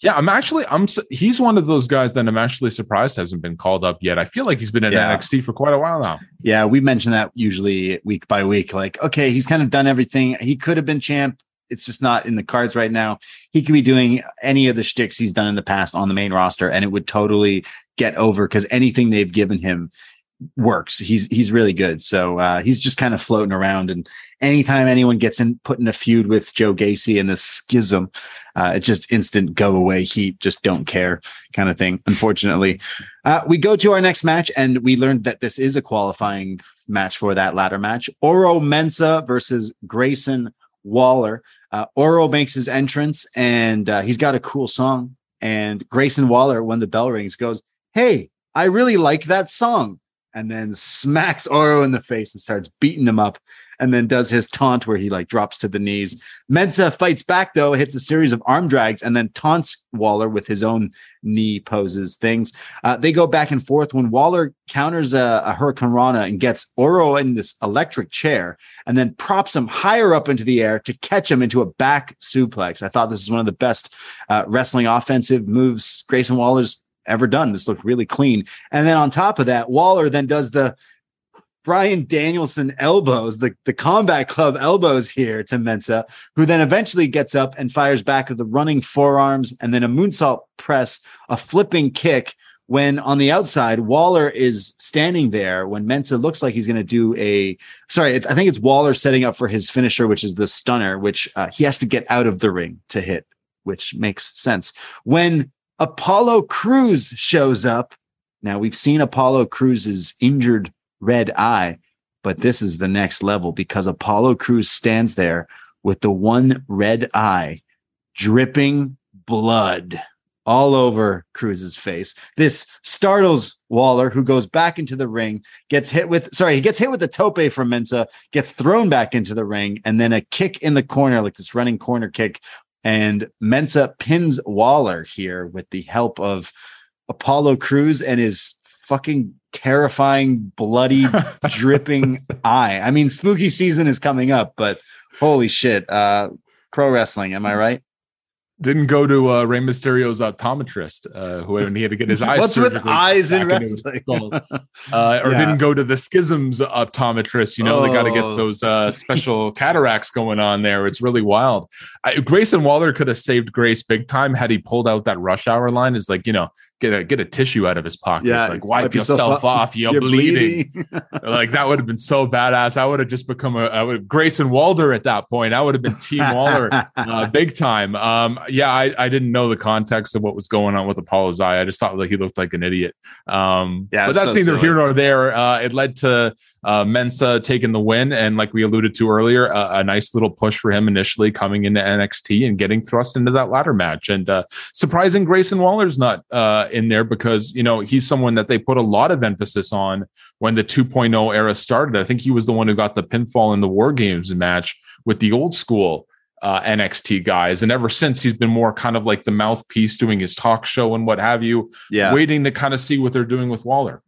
yeah, I'm actually I'm he's one of those guys that I'm actually surprised hasn't been called up yet. I feel like he's been in yeah. NXT for quite a while now. Yeah, we mention that usually week by week. Like, okay, he's kind of done everything. He could have been champ. It's just not in the cards right now. He could be doing any of the shticks he's done in the past on the main roster, and it would totally get over because anything they've given him works. He's he's really good. So uh, he's just kind of floating around. And anytime anyone gets in put in a feud with Joe Gacy and the schism, uh, it's just instant go away heat. Just don't care kind of thing. Unfortunately, uh, we go to our next match, and we learned that this is a qualifying match for that ladder match: Oro Mensah versus Grayson Waller. Uh, Oro makes his entrance, and uh, he's got a cool song. And Grayson Waller, when the bell rings, goes, "Hey." I really like that song and then smacks Oro in the face and starts beating him up and then does his taunt where he like drops to the knees. Mensah fights back though, hits a series of arm drags, and then taunts Waller with his own knee poses things. Uh, they go back and forth when Waller counters a, a hurricanrana and gets Oro in this electric chair, and then props him higher up into the air to catch him into a back suplex. I thought this is one of the best uh, wrestling offensive moves Grayson Waller's ever done. This looked really clean. And then on top of that, Waller then does the Bryan Danielson elbows, the, the combat club elbows here to Mensah, who then eventually gets up and fires back with the running forearms and then a moonsault press, a flipping kick. When on the outside, Waller is standing there when Mensah looks like he's going to do a sorry, I think it's Waller setting up for his finisher, which is the stunner, which uh, he has to get out of the ring to hit, which makes sense. When Apollo Crews shows up. Now we've seen Apollo Crews's injured red eye, but this is the next level because Apollo Crews stands there with the one red eye dripping blood all over Crews's face. This startles Waller, who goes back into the ring, gets hit with, sorry, he gets hit with the tope from Mensah, gets thrown back into the ring, and then a kick in the corner, like this running corner kick. And Mensah pins Waller here with the help of Apollo Crews and his fucking terrifying, bloody, [LAUGHS] dripping eye. I mean, spooky season is coming up, but holy shit. Uh, pro wrestling, am I right? Didn't go to uh, Rey Mysterio's optometrist, uh, who when he had to get his [LAUGHS] eyes. What's with eyes in back into his wrestling? [LAUGHS] uh, or Yeah. didn't go to the Schisms optometrist. You know, they got to get Oh. those uh, special [LAUGHS] cataracts going on there. It's really wild. I, Grayson Waller could have saved Grace big time had he pulled out that rush hour line. Is like you know, get a get a tissue out of his pocket. Yeah, like wipe wipe yourself yourself [LAUGHS] off. You're, You're bleeding. bleeding. [LAUGHS] like that would have been so badass. I would have just become a I would Grayson Waller at that point. I would have been Team Waller uh, [LAUGHS] big time. Um, yeah, I, I didn't know the context of what was going on with Apollo's eye. I just thought like he looked like an idiot. Um, Yeah, but that's so neither silly. here nor there. Uh, it led to uh, Mensah taking the win, and like we alluded to earlier, a, a nice little push for him initially coming into NXT and getting thrust into that ladder match. And uh, surprising, Grayson Waller's not uh, in there because you know he's someone that they put a lot of emphasis on when the 2.0 era started. I think he was the one who got the pinfall in the War Games match with the old school uh, NXT guys. And ever since, he's been more kind of like the mouthpiece doing his talk show and what have you, yeah. waiting to kind of see what they're doing with Waller.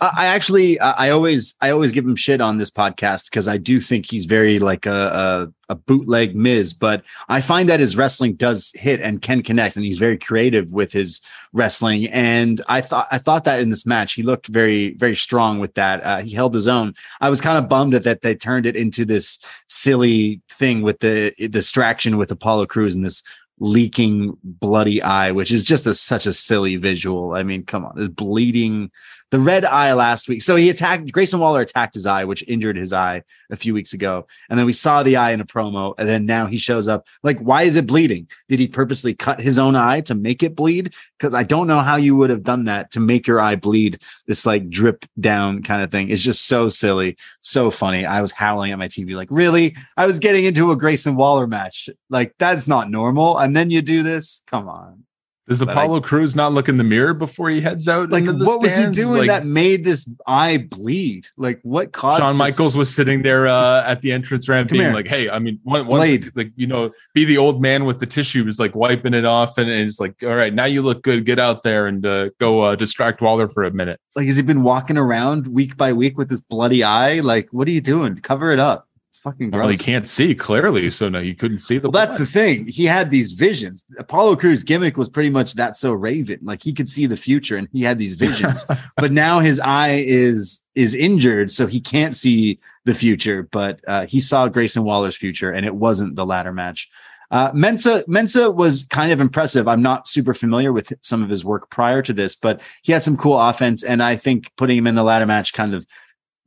I actually, I I always, I always give him shit on this podcast because I do think he's very like a, a a bootleg Miz, but I find that his wrestling does hit and can connect, and he's very creative with his wrestling. And I thought, I thought that in this match, he looked very, very strong with that. Uh, he held his own. I was kind of bummed that they turned it into this silly thing with the distraction with Apollo Crews and this leaking bloody eye, which is just a such a silly visual. I mean, come on, this bleeding the red eye last week. So he attacked Grayson Waller attacked his eye, which injured his eye a few weeks ago. And then we saw the eye in a promo. And then now he shows up. Like, why is it bleeding? Did he purposely cut his own eye to make it bleed? Because I don't know how you would have done that to make your eye bleed. This like drip down kind of thing. It's just so silly, so funny. I was howling at my TV, like, really? I was getting into a Grayson Waller match. Like, that's not normal. And then you do this. Come on. Does Apollo Crews not look in the mirror before he heads out? Like, what was he doing Like, that made this eye bleed? Like, what caused Shawn this? Michaels was sitting there uh, at the entrance ramp, Come being here. like, "Hey, I mean, one, Blade. once like you know, be the old man with the tissues, like wiping it off, and, and it's like, all right, now you look good. Get out there and uh, go uh, distract Waller for a minute." Like, has he been walking around week by week with this bloody eye? Like, what are you doing? Cover it up. Fucking gross. Well, he can't see clearly, so no, he couldn't see the. Well, that's the thing. He had these visions. Apollo Crews gimmick was pretty much that so Raven. Like he could see the future and he had these visions. [LAUGHS] but now his eye is is injured, so he can't see the future. But uh, he saw Grayson Waller's future, and it wasn't the ladder match. Uh, Mensah Mensah was kind of impressive. I'm not super familiar with some of his work prior to this, but he had some cool offense, and I think putting him in the ladder match kind of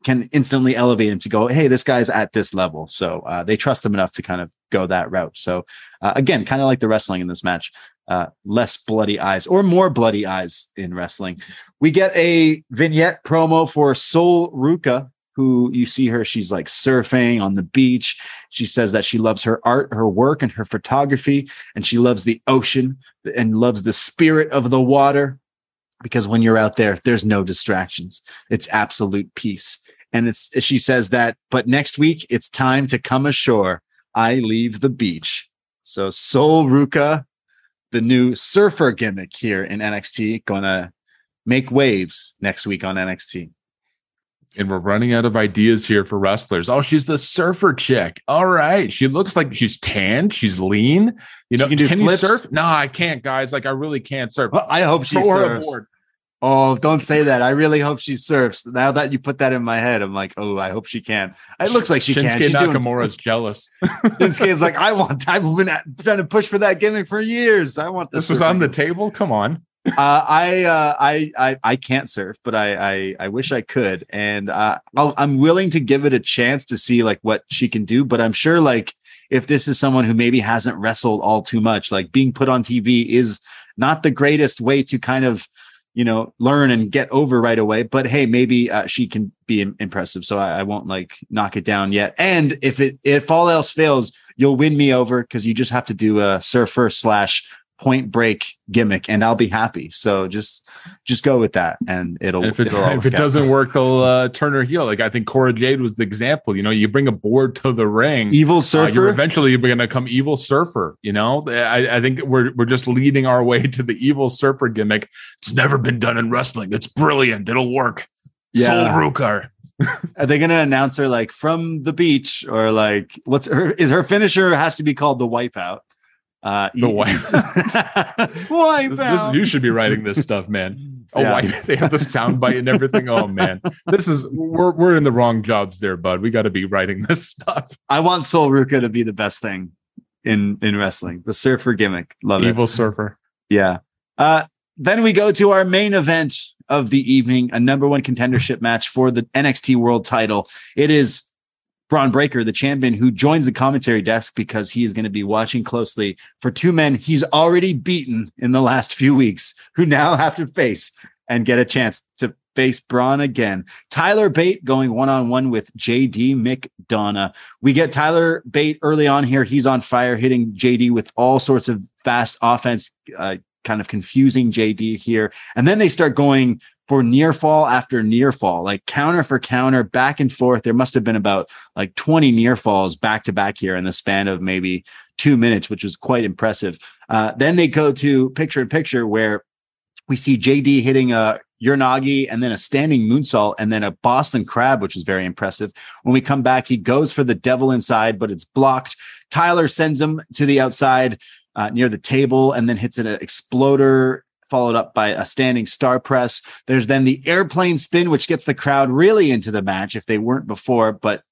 can instantly elevate him to go, hey, this guy's at this level. So uh, they trust him enough to kind of go that route. So uh, again, kind of like the wrestling in this match, uh, less bloody eyes or more bloody eyes in wrestling. We get a vignette promo for Sol Ruca, who you see her. She's like surfing on the beach. She says that she loves her art, her work, and her photography, and she loves the ocean and loves the spirit of the water. Because when you're out there, there's no distractions. It's absolute peace. And it's she says that, but next week it's time to come ashore. I leave the beach. So Sol Ruca, the new surfer gimmick here in NXT, gonna make waves next week on NXT. And we're running out of ideas here for wrestlers. Oh, she's the surfer chick. All right, she looks like she's tanned. She's lean. You know, She can can you surf? No, I can't, guys. Like, I really can't surf. Well, I hope she Throw surfs. Oh, don't say that. I really hope she surfs. Now that you put that in my head, I'm like, oh, I hope she can. It looks like she can. Shinsuke She's doing- Nakamura's [LAUGHS] jealous. Shinsuke's like, I want. I've been trying to push for that gimmick for years. I want This was on the table. Come on. uh, I, uh, I, I, I can't surf, but I, I, I wish I could, and uh, I'll, I'm willing to give it a chance to see like what she can do. But I'm sure like if this is someone who maybe hasn't wrestled all too much, like being put on TV is not the greatest way to kind of you know learn and get over right away. But hey, maybe uh, she can be im- impressive, so I, I won't like knock it down yet. And if it if all else fails, you'll win me over because you just have to do a surfer slash point break gimmick and I'll be happy. So just just go with that and it'll And if it, it'll if it doesn't work, they'll uh, turn her heel. Like I think Cora Jade was the example. You know, you bring a board to the ring. evil uh, surfer you're eventually you're going to come evil surfer. You know, I, I think we're we're just leading our way to the evil surfer gimmick. It's never been done in wrestling. It's brilliant. It'll work. Yeah. Sol Ruca. Are they going to announce her like from the beach or like what's her is her finisher has to be called the wipeout? Uh, The wipe [LAUGHS] wipeout. This, you should be writing this stuff, man. Oh, Yeah. why they have the sound bite and everything? Oh man, this is we're we're in the wrong jobs there, bud. We got to be writing this stuff. I want Sol Ruca to be the best thing in in wrestling. The surfer gimmick, love it. Evil surfer. Yeah. Uh, then we go to our main event of the evening, a number one contendership match for the NXT World Title. It is Bron Breakker, the champion, who joins the commentary desk because he is going to be watching closely for two men he's already beaten in the last few weeks, who now have to face and get a chance to face Bron again. Tyler Bate going one on one with JD McDonagh. We get Tyler Bate early on here. He's on fire, hitting JD with all sorts of fast offense, uh, kind of confusing JD here. And then they start going for near fall after near fall, like counter for counter, back and forth. There must have been about like 20 near falls back to back here in the span of maybe two minutes, which was quite impressive. Uh, then they go to picture in picture where we see JD hitting a Uranage and then a standing moonsault and then a Boston crab, which was very impressive. When we come back, he goes for the devil inside, but it's blocked. Tyler sends him to the outside uh, near the table and then hits an exploder followed up by a standing star press. There's then the airplane spin, which gets the crowd really into the match if they weren't before, but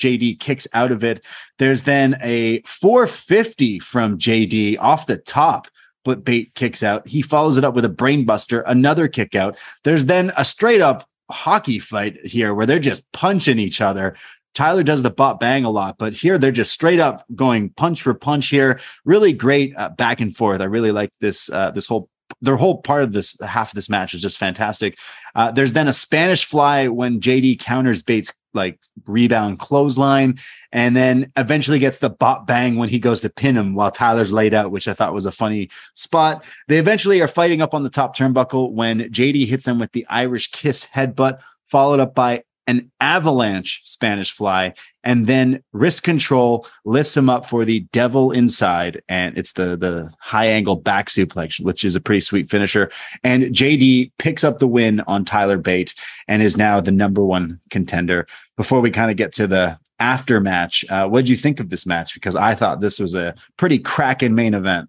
JD kicks out of it. There's then a 450 from JD off the top, but Bate kicks out. He follows it up with a brainbuster, another kick out. There's then a straight up hockey fight here where they're just punching each other. Tyler does the bot bang a lot, but here they're just straight up going punch for punch here. Really great uh, back and forth. I really like this uh, this whole their whole part of this half of this match is just fantastic. Uh, there's then a Spanish fly when JD counters Bates like rebound clothesline, and then eventually gets the bot bang when he goes to pin him while Tyler's laid out, which I thought was a funny spot. They eventually are fighting up on the top turnbuckle when JD hits them with the Irish kiss headbutt, followed up by an avalanche Spanish fly, and then wrist control lifts him up for the devil inside, and it's the the high angle back suplex, which is a pretty sweet finisher. And JD picks up the win on Tyler Bate and is now the number one contender. Before we kind of get to the after match, uh, what did you think of this match? Because I thought this was a pretty cracking main event.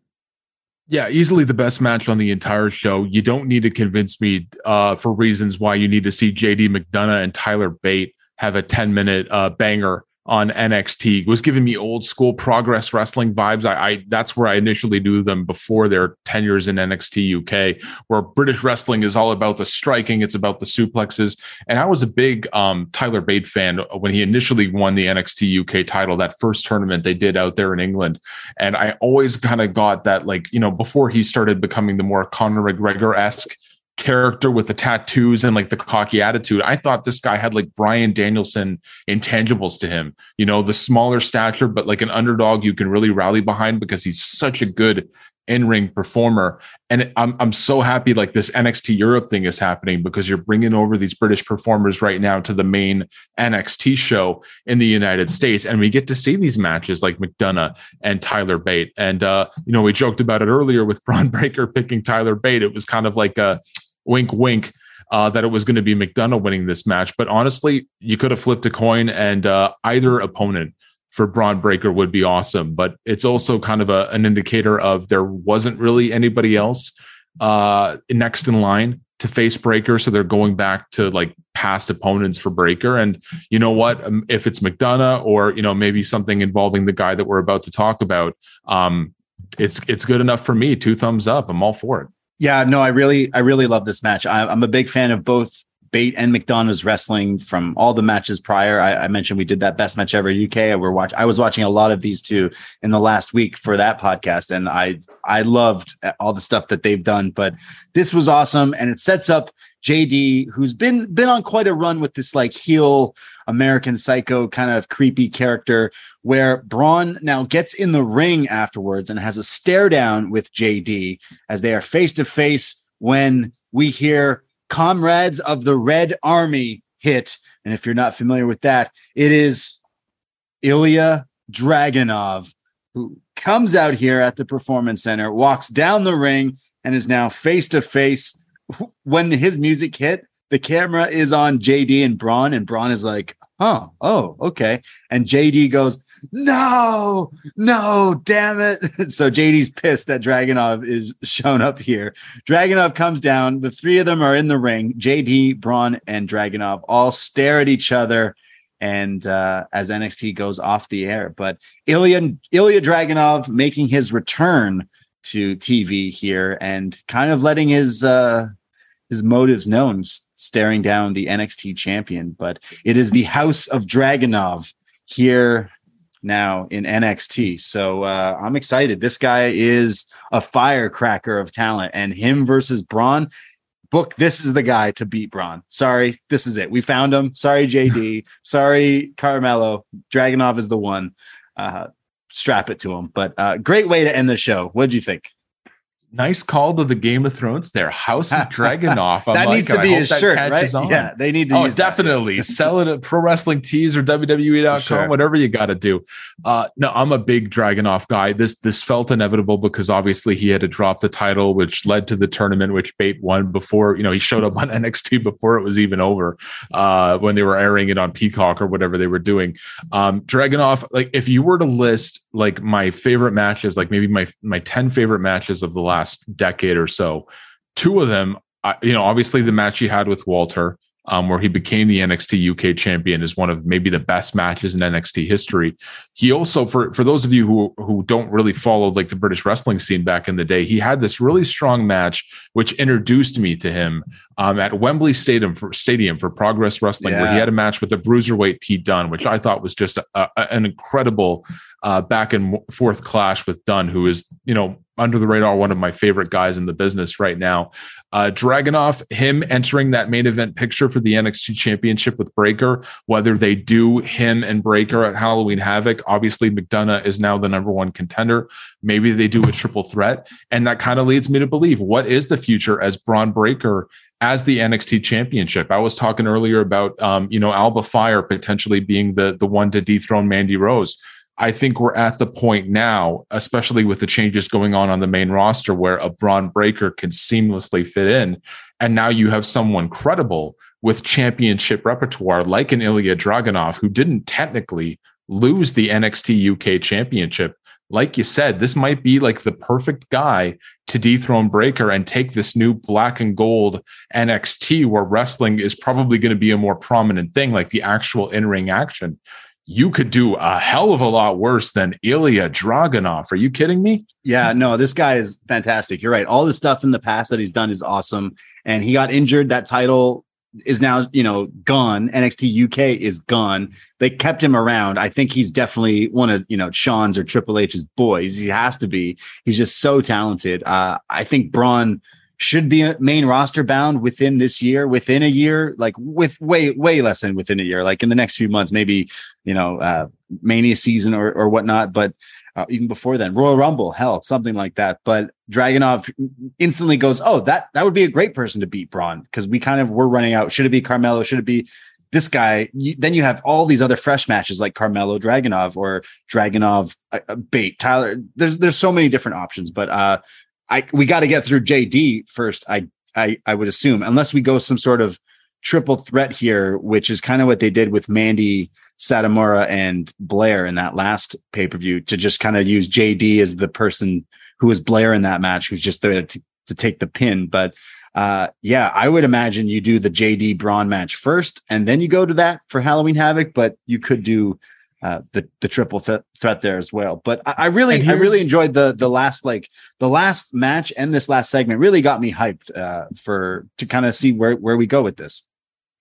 Yeah, easily the best match on the entire show. You don't need to convince me uh, for reasons why you need to see JD McDonagh and Tyler Bate have a 10 minute uh, banger on NXT. Was giving me old school progress wrestling vibes. I, I that's where I initially knew them before their tenures in NXT UK, where British wrestling is all about the striking, it's about the suplexes. And I was a big um, Tyler Bate fan when he initially won the NXT UK title, that first tournament they did out there in England. And I always kind of got that, like, you know, before he started becoming the more Conor McGregor esque character with the tattoos and like the cocky attitude. I thought this guy had like Bryan Danielson intangibles to him, you know, the smaller stature, but like an underdog you can really rally behind because he's such a good in-ring performer. And I'm I'm so happy like this NXT Europe thing is happening because you're bringing over these British performers right now to the main NXT show in the United States and we get to see these matches like McDonagh and Tyler Bate. And uh you know, we joked about it earlier with [LAUGHS] Bron Breakker picking Tyler Bate. It was kind of like a wink wink uh, that it was going to be McDonagh winning this match. But honestly, you could have flipped a coin and uh, either opponent for Bron Breakker would be awesome. But it's also kind of a, an indicator of there wasn't really anybody else uh, next in line to face Breakker. So they're going back to like past opponents for Breakker. And you know what? Um, if it's McDonagh or, you know, maybe something involving the guy that we're about to talk about, um, it's it's good enough for me. Two thumbs up. I'm all for it. Yeah, no, I really, I really love this match. I, I'm a big fan of both Bate and McDonagh's wrestling from all the matches prior. I, I mentioned we did that best match ever UK. We're watch. I was watching a lot of these two in the last week for that podcast, and I I loved uh, all the stuff that they've done. But this was awesome, and it sets up JD, who's been been on quite a run with this like heel American Psycho kind of creepy character, where Bron now gets in the ring afterwards and has a stare down with JD as they are face to face when we hear "Comrades of the Red Army" hit. And if you're not familiar with that, it is Ilja Dragunov who comes out here at the performance center, walks down the ring, and is now face to face. When his music hit, the camera is on JD and Bron, and Bron is like, "Oh, oh, okay." And JD goes, "No, no, damn it!" [LAUGHS] so JD's pissed that Dragunov is shown up here. Dragunov comes down. The three of them are in the ring. JD, Bron, and Dragunov all stare at each other and uh, as NXT goes off the air. But Ilja Ilja Dragunov making his return to TV here and kind of letting his uh, his motives known, staring down the NXT champion. But it is the House of Dragunov here now in NXT. So uh, I'm excited. This guy is a firecracker of talent, and him versus Bron book this is the guy to beat Bron. Sorry, this is it. We found him. Sorry, JD. [LAUGHS] Sorry, Carmelo. Dragunov is the one. Uh, strap it to him. But uh, great way to end the show. What'd you think? Nice call to the Game of Thrones there. House of [LAUGHS] Dragunov. that like needs to be his shirt, right? On. Yeah, they need to. Oh, definitely. [LAUGHS] Sell it at Pro Wrestling Tees or WWE.com, sure. whatever you got to do. Uh, no, I'm a big Dragunov guy. This this felt inevitable because obviously he had to drop the title, which led to the tournament, which Bate won before. You know, he showed up on [LAUGHS] NXT before it was even over uh, when they were airing it on Peacock or whatever they were doing. Um, Dragunov, like if you were to list like my favorite matches, like maybe my my ten favorite matches of the last decade or so. Two of them, you know, obviously the match he had with Walter, um, where he became the NXT UK champion, is one of maybe the best matches in NXT history. He also, for for those of you who who don't really follow like the British wrestling scene back in the day, he had this really strong match which introduced me to him um, at Wembley Stadium for Stadium for Progress Wrestling, yeah. where he had a match with the bruiserweight Pete Dunne, which I thought was just a, a, an incredible uh, back and forth clash with Dunne, who is you know under the radar, one of my favorite guys in the business right now. Uh, Dragunov, him entering that main event picture for the NXT Championship with Breakker, whether they do him and Breakker at Halloween Havoc, obviously McDonagh is now the number one contender. Maybe they do a triple threat. And that kind of leads me to believe what is the future as Bron Breakker as the NXT championship. I was talking earlier about, um, you know, Alba Fyre potentially being the, the one to dethrone Mandy Rose. I think we're at the point now, especially with the changes going on on the main roster, where a Bron Breakker can seamlessly fit in. And now you have someone credible with championship repertoire, like an Ilja Dragunov, who didn't technically lose the NXT UK championship. Like you said, this might be like the perfect guy to dethrone Breakker and take this new black and gold NXT where wrestling is probably going to be a more prominent thing, like the actual in ring action you could do a hell of a lot worse than Ilja Dragunov. Are you kidding me? Yeah, no, this guy is fantastic. You're right. All the stuff in the past that he's done is awesome. And he got injured. That title is now, you know, gone. NXT UK is gone. They kept him around. I think he's definitely one of, you know, Shawn's or Triple H's boys. He has to be. He's just so talented. Uh, I think Bron should be main roster bound within this year, within a year, like with way, way less than within a year, like in the next few months, maybe, you know, uh, mania season or, or whatnot. But uh, even before then, Royal Rumble, hell, something like that. But Dragunov instantly goes, Oh, that, that would be a great person to beat Bron because we kind of were running out. Should it be Carmelo? Should it be this guy? You, then you have all these other fresh matches like Carmelo Dragunov or Dragunov uh, uh Bate Tyler. There's, there's so many different options, but, uh, I we got to get through JD first. I I I would assume unless we go some sort of triple threat here, which is kind of what they did with Mandy Satomura and Blair in that last pay per view to just kind of use JD as the person who was Blair in that match, who's just there to, to take the pin. But uh, yeah, I would imagine you do the JD Bron match first, and then you go to that for Halloween Havoc. But you could do uh, the the triple th- threat there as well. But I, I really I really enjoyed the the last like the last match and this last segment really got me hyped uh, for to kind of see where where we go with this.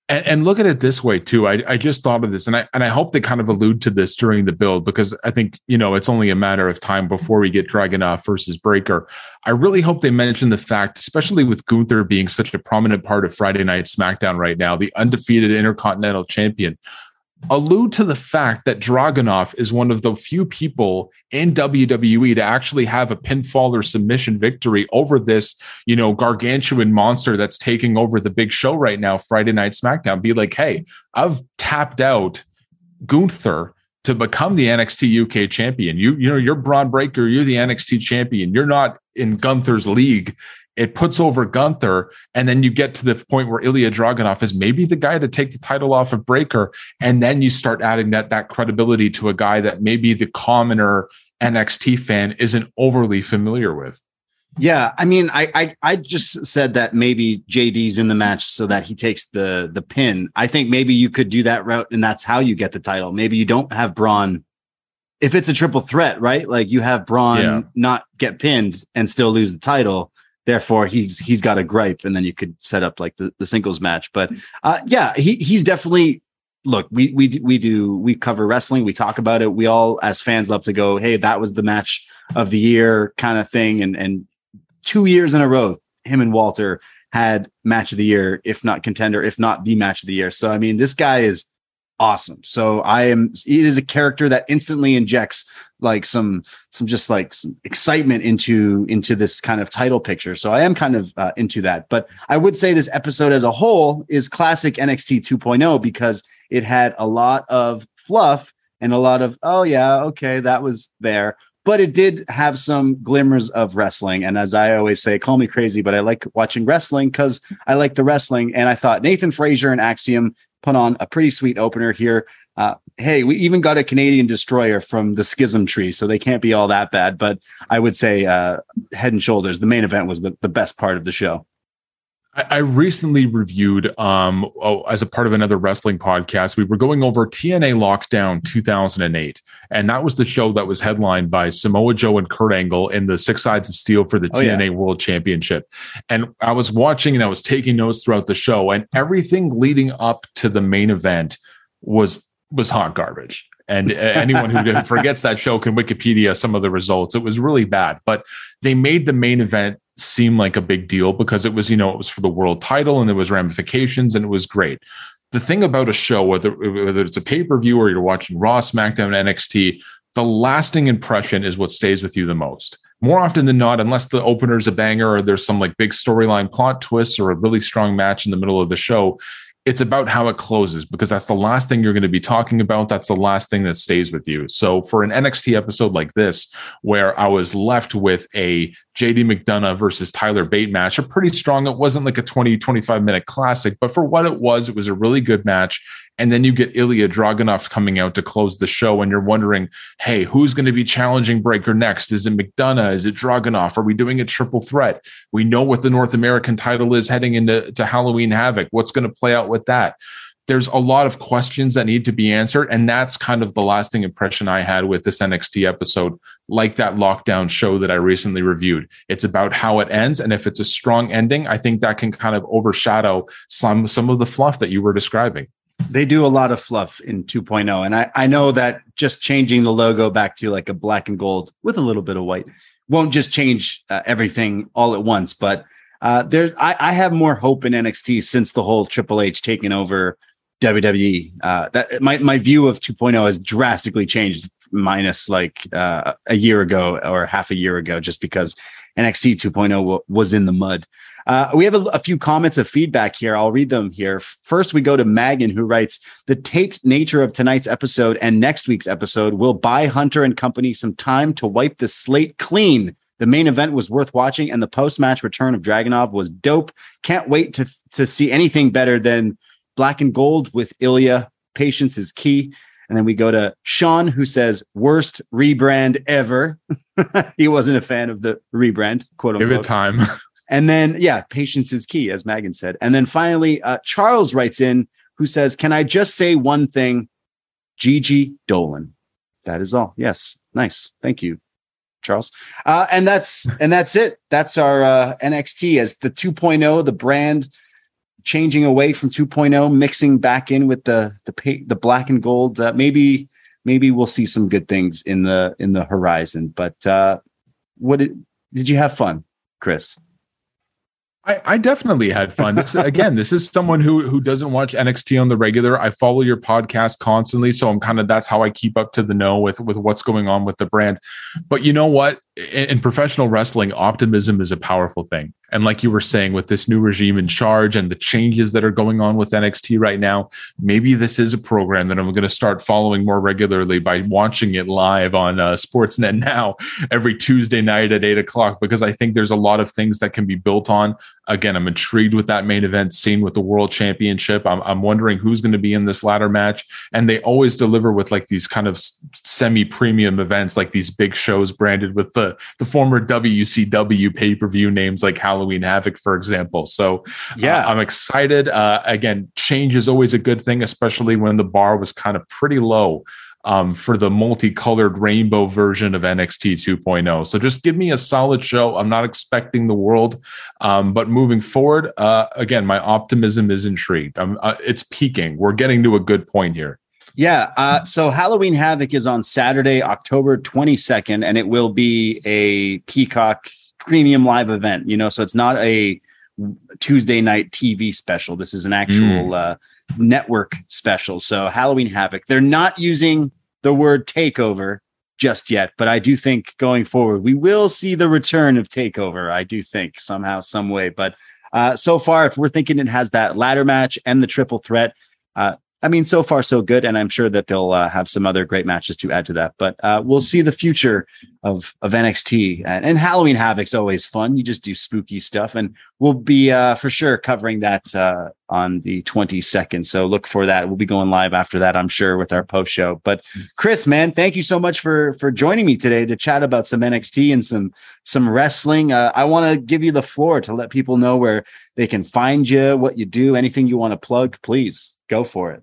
And, and, look at it this way too. I, I just thought of this, and I and I hope they kind of allude to this during the build because I think you know it's only a matter of time before we get Dragunov versus Breakker. I really hope they mention the fact, especially with Gunther being such a prominent part of Friday Night SmackDown right now, the undefeated Intercontinental Champion allude to the fact that Dragunov is one of the few people in WWE to actually have a pinfall or submission victory over this, you know, gargantuan monster that's taking over the big show right now, Friday Night SmackDown. Be like, hey, I've tapped out Gunther to become the NXT UK champion. You, you know, you're Bron Breakker, you're the NXT champion. You're not in Gunther's league it puts over Gunther, and then you get to the point where Ilja Dragunov is maybe the guy to take the title off of Breakker, and then you start adding that that credibility to a guy that maybe the commoner NXT fan isn't overly familiar with. Yeah, I mean, I, I I just said that maybe JD's in the match so that he takes the the pin. I think maybe you could do that route, and that's how you get the title. Maybe you don't have Bron. If it's a triple threat, right? Like you have Bron yeah. not get pinned and still lose the title therefore he's he's got a gripe and then you could set up like the, the singles match. But uh, yeah he he's definitely look we we we do we cover wrestling we talk about it. We all as fans love to go hey that was the match of the year kind of thing. And and two years in a row him and walter had match of the year if not contender if not the match of the year. So i mean this guy is awesome. So I am it is a character that instantly injects like some some just like some excitement into into this kind of title picture. So I am kind of uh, into that. But I would say this episode as a whole is classic NXT 2.0 because it had a lot of fluff and a lot of oh yeah, okay, that was there. But it did have some glimmers of wrestling. And as I always say, call me crazy, but I like watching wrestling because I like the wrestling. And I thought Nathan Frazer and Axiom put on a pretty sweet opener here. Uh, hey, we even got a Canadian destroyer from the Schism Tree, so they can't be all that bad. But I would say, uh, head and shoulders, the main event was the, the best part of the show. I recently reviewed, um, oh, as a part of another wrestling podcast, we were going over TNA Lockdown 2008. And that was the show that was headlined by Samoa Joe and Kurt Angle in the Six Sides of Steel for the oh, TNA yeah. World Championship. And I was watching and I was taking notes throughout the show, and everything leading up to the main event was was hot garbage. And anyone who [LAUGHS] forgets that show can Wikipedia some of the results. It was really bad, but they made the main event seem like a big deal because it was, you know, it was for the world title and there was ramifications and it was great. The thing about a show, whether whether it's a pay per view or you're watching Raw, SmackDown, NXT, the lasting impression is what stays with you the most. More often than not, unless the opener's a banger or there's some like big storyline plot twists or a really strong match in the middle of the show, it's about how it closes because that's the last thing you're going to be talking about. That's the last thing that stays with you. So for an NXT episode like this, where I was left with a JD McDonagh versus Tyler Bate match, a pretty strong, it wasn't like a 20, 25 minute classic, but for what it was, it was a really good match. And then you get Ilja Dragunov coming out to close the show, and you're wondering, hey, who's going to be challenging Breakker next? Is it McDonagh? Is it Dragunov? Are we doing a triple threat? We know what the North American title is heading into to Halloween Havoc. What's going to play out with that? There's a lot of questions that need to be answered. And that's kind of the lasting impression I had with this NXT episode, like that lockdown show that I recently reviewed. It's about how it ends. And if it's a strong ending, I think that can kind of overshadow some, some of the fluff that you were describing they do a lot of fluff in 2.0 and I, I know that just changing the logo back to like a black and gold with a little bit of white won't just change uh, everything all at once but uh, there I, I, have more hope in nxt since the whole triple h taking over wwe uh, that my, my view of 2.0 has drastically changed minus like uh, a year ago or half a year ago just because nxt 2.0 w- was in the mud uh, we have a, a, few comments of feedback here. I'll read them here. First, we go to Megan, who writes The taped nature of tonight's episode and next week's episode will buy Hunter and company some time to wipe the slate clean. The main event was worth watching, and the post match return of Dragunov was dope. Can't wait to, to see anything better than black and gold with Ilja. Patience is key. And then we go to Sean, who says, worst rebrand ever. [LAUGHS] he wasn't a fan of the rebrand, quote unquote. Give it time. [LAUGHS] And then, yeah, patience is key, as Megan said. And then finally, uh, Charles writes in who says, Can I just say one thing? Gigi Dolan. That is all. Yes. Nice. Thank you, Charles. Uh, and that's and that's it. That's our uh, NXT as the 2.0, the brand changing away from 2.0, mixing back in with the the pa- the black and gold. Uh, maybe maybe we'll see some good things in the in the horizon. But uh, what did did you have fun, Chris? I, I definitely had fun. This, [LAUGHS] again, this is someone who who doesn't watch NXT on the regular. I follow your podcast constantly, so I'm kind of that's how I keep up to the know with with what's going on with the brand. But you know what? In, professional wrestling, optimism is a powerful thing. And like you were saying, with this new regime in charge and the changes that are going on with NXT right now, maybe this is a program that I'm going to start following more regularly by watching it live on uh, Sportsnet [LAUGHS] now every Tuesday night at eight o'clock, because I think there's a lot of things that can be built on. Again, I'm intrigued with that main event scene with the World Championship. I'm, I'm wondering who's going to be in this ladder match. And they always deliver with like these kind of semi premium events, like these big shows branded with the, the former WCW pay per view names like Halloween Havoc, for example. So yeah, uh, I'm excited. Uh, again, change is always a good thing, especially when the bar was kind of pretty low. Um, for the multicolored rainbow version of NXT 2.0. So just give me a solid show. I'm not expecting the world, um, but moving forward, uh, again, my optimism is intrigued. Uh, it's peaking. We're getting to a good point here. Yeah. Uh, so Halloween Havoc is on Saturday, October 22nd, and it will be a Peacock premium live event, you know, so it's not a Tuesday night TV special. This is an actual mm. uh, network special. So Halloween Havoc. They're not using the word takeover just yet, but I do think going forward we will see the return of takeover. I do think somehow, some way. But uh, so far, if we're thinking it has that ladder match and the triple threat, uh, I mean, so far so good, and I'm sure that they'll uh, have some other great matches to add to that. But uh, we'll see the future of of NXT and, and, Halloween Havoc's always fun. You just do spooky stuff, and we'll be uh, for sure covering that uh, on the 22nd. So look for that. We'll be going live after that, I'm sure, with our post show. But Chris, man, thank you so much for for joining me today to chat about some NXT and some some wrestling. Uh, I want to give you the floor to let people know where they can find you, what you do, anything you want to plug. Please go for it.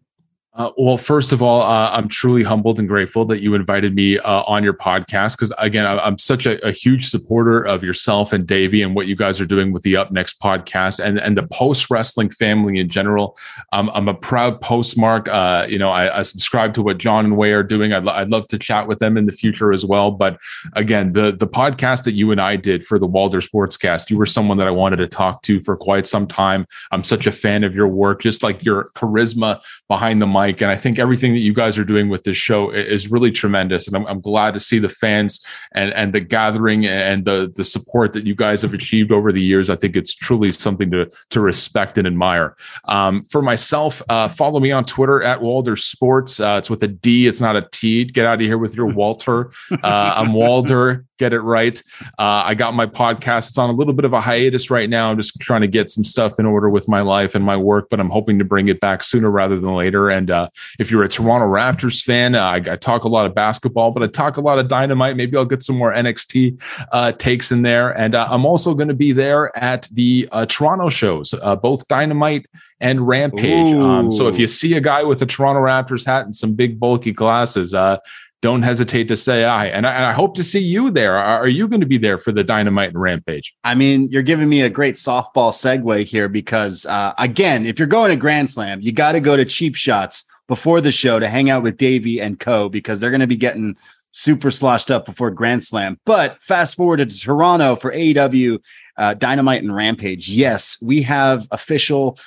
Uh, well, first of all, uh, I'm truly humbled and grateful that you invited me uh, on your podcast because, again, I'm such a, a, huge supporter of yourself and Davey and what you guys are doing with the Up Next podcast and, and the post wrestling family in general. Um, I'm a proud postmark. Uh, you know, I, I, subscribe to what John and Wai are doing. I'd, I'd love to chat with them in the future as well. But again, the the podcast that you and I did for the Walder Sportscast, you were someone that I wanted to talk to for quite some time. I'm such a fan of your work, just like your charisma behind the mic Mike. And I think everything that you guys are doing with this show is really tremendous. And I'm, I'm glad to see the fans and, and the gathering and the, the support that you guys have achieved over the years. I think it's truly something to, to respect and admire. Um, for myself, uh, follow me on Twitter at Walder Sports. Uh, it's with a D, it's not a T. Get out of here with your [LAUGHS] Walter. Uh, I'm Walder get it right. Uh, I got my podcast. It's on a little bit of a hiatus right now. I'm just trying to get some stuff in order with my life and my work, but I'm hoping to bring it back sooner rather than later. And uh, if you're a Toronto Raptors fan, uh, I, I, talk a lot of basketball, but I talk a lot of dynamite. Maybe I'll get some more NXT uh, takes in there. And uh, I'm also going to be there at the uh, Toronto shows, both Dynamite and Rampage. Um, so if you see a guy with a Toronto Raptors hat and some big bulky glasses, uh, don't hesitate to say I. And I, and I hope to see you there. Are, you going to be there for the Dynamite and Rampage? I mean, you're giving me a great softball segue here because, uh, again, if you're going to Grand Slam, you got to go to Cheap Shots before the show to hang out with Davey and Co. because they're going to be getting super sloshed up before Grand Slam. But fast forward to Toronto for AEW uh, Dynamite and Rampage. Yes, we have official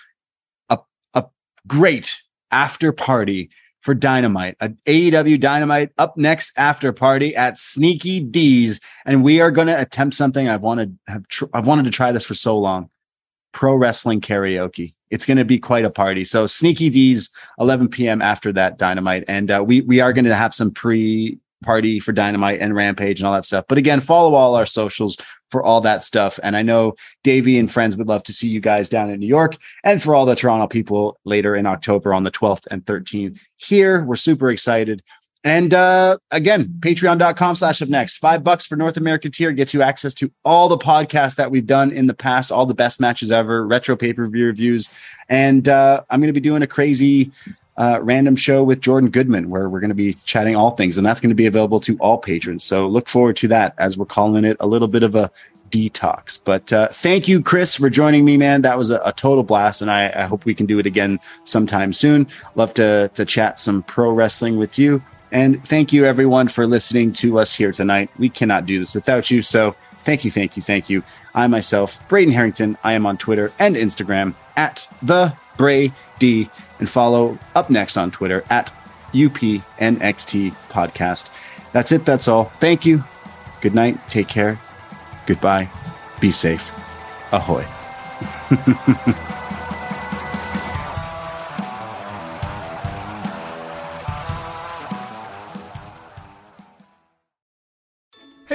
a, a great after party for Dynamite, a AEW Dynamite up next after party at Sneaky Dee's, and we are going to attempt something I've wanted have tr- I've wanted to try this for so long: pro wrestling karaoke. It's going to be quite a party. So Sneaky Dee's, 11 p.m. after that Dynamite, and uh, we we are going to have some pre party for Dynamite and Rampage and all that stuff. But again, follow all our socials for all that stuff. And I know Davey and friends would love to see you guys down in New York and for all the Toronto people later in October on the 12th and 13th here. We're super excited. And uh, again, patreon.com slash up next. Five bucks for North American tier gets you access to all the podcasts that we've done in the past, all the best matches ever, retro pay per view reviews. And uh, I'm going to be doing a crazy uh, random show with Jordan Goodman, where we're going to be chatting all things, and that's going to be available to all patrons. So look forward to that as we're calling it a little bit of a detox. But uh, thank you, Chris, for joining me, man. That was a, a total blast, and I, I, hope we can do it again sometime soon. Love to to chat some pro wrestling with you. And thank you, everyone, for listening to us here tonight. We cannot do this without you. So thank you, thank you, thank you. I myself, Braden Herrington. I am on Twitter and Instagram at the Bray D, and follow up next on Twitter at UPNXT Podcast. That's it. That's all. Thank you. Good night. Take care. Goodbye. Be safe. Ahoy. [LAUGHS]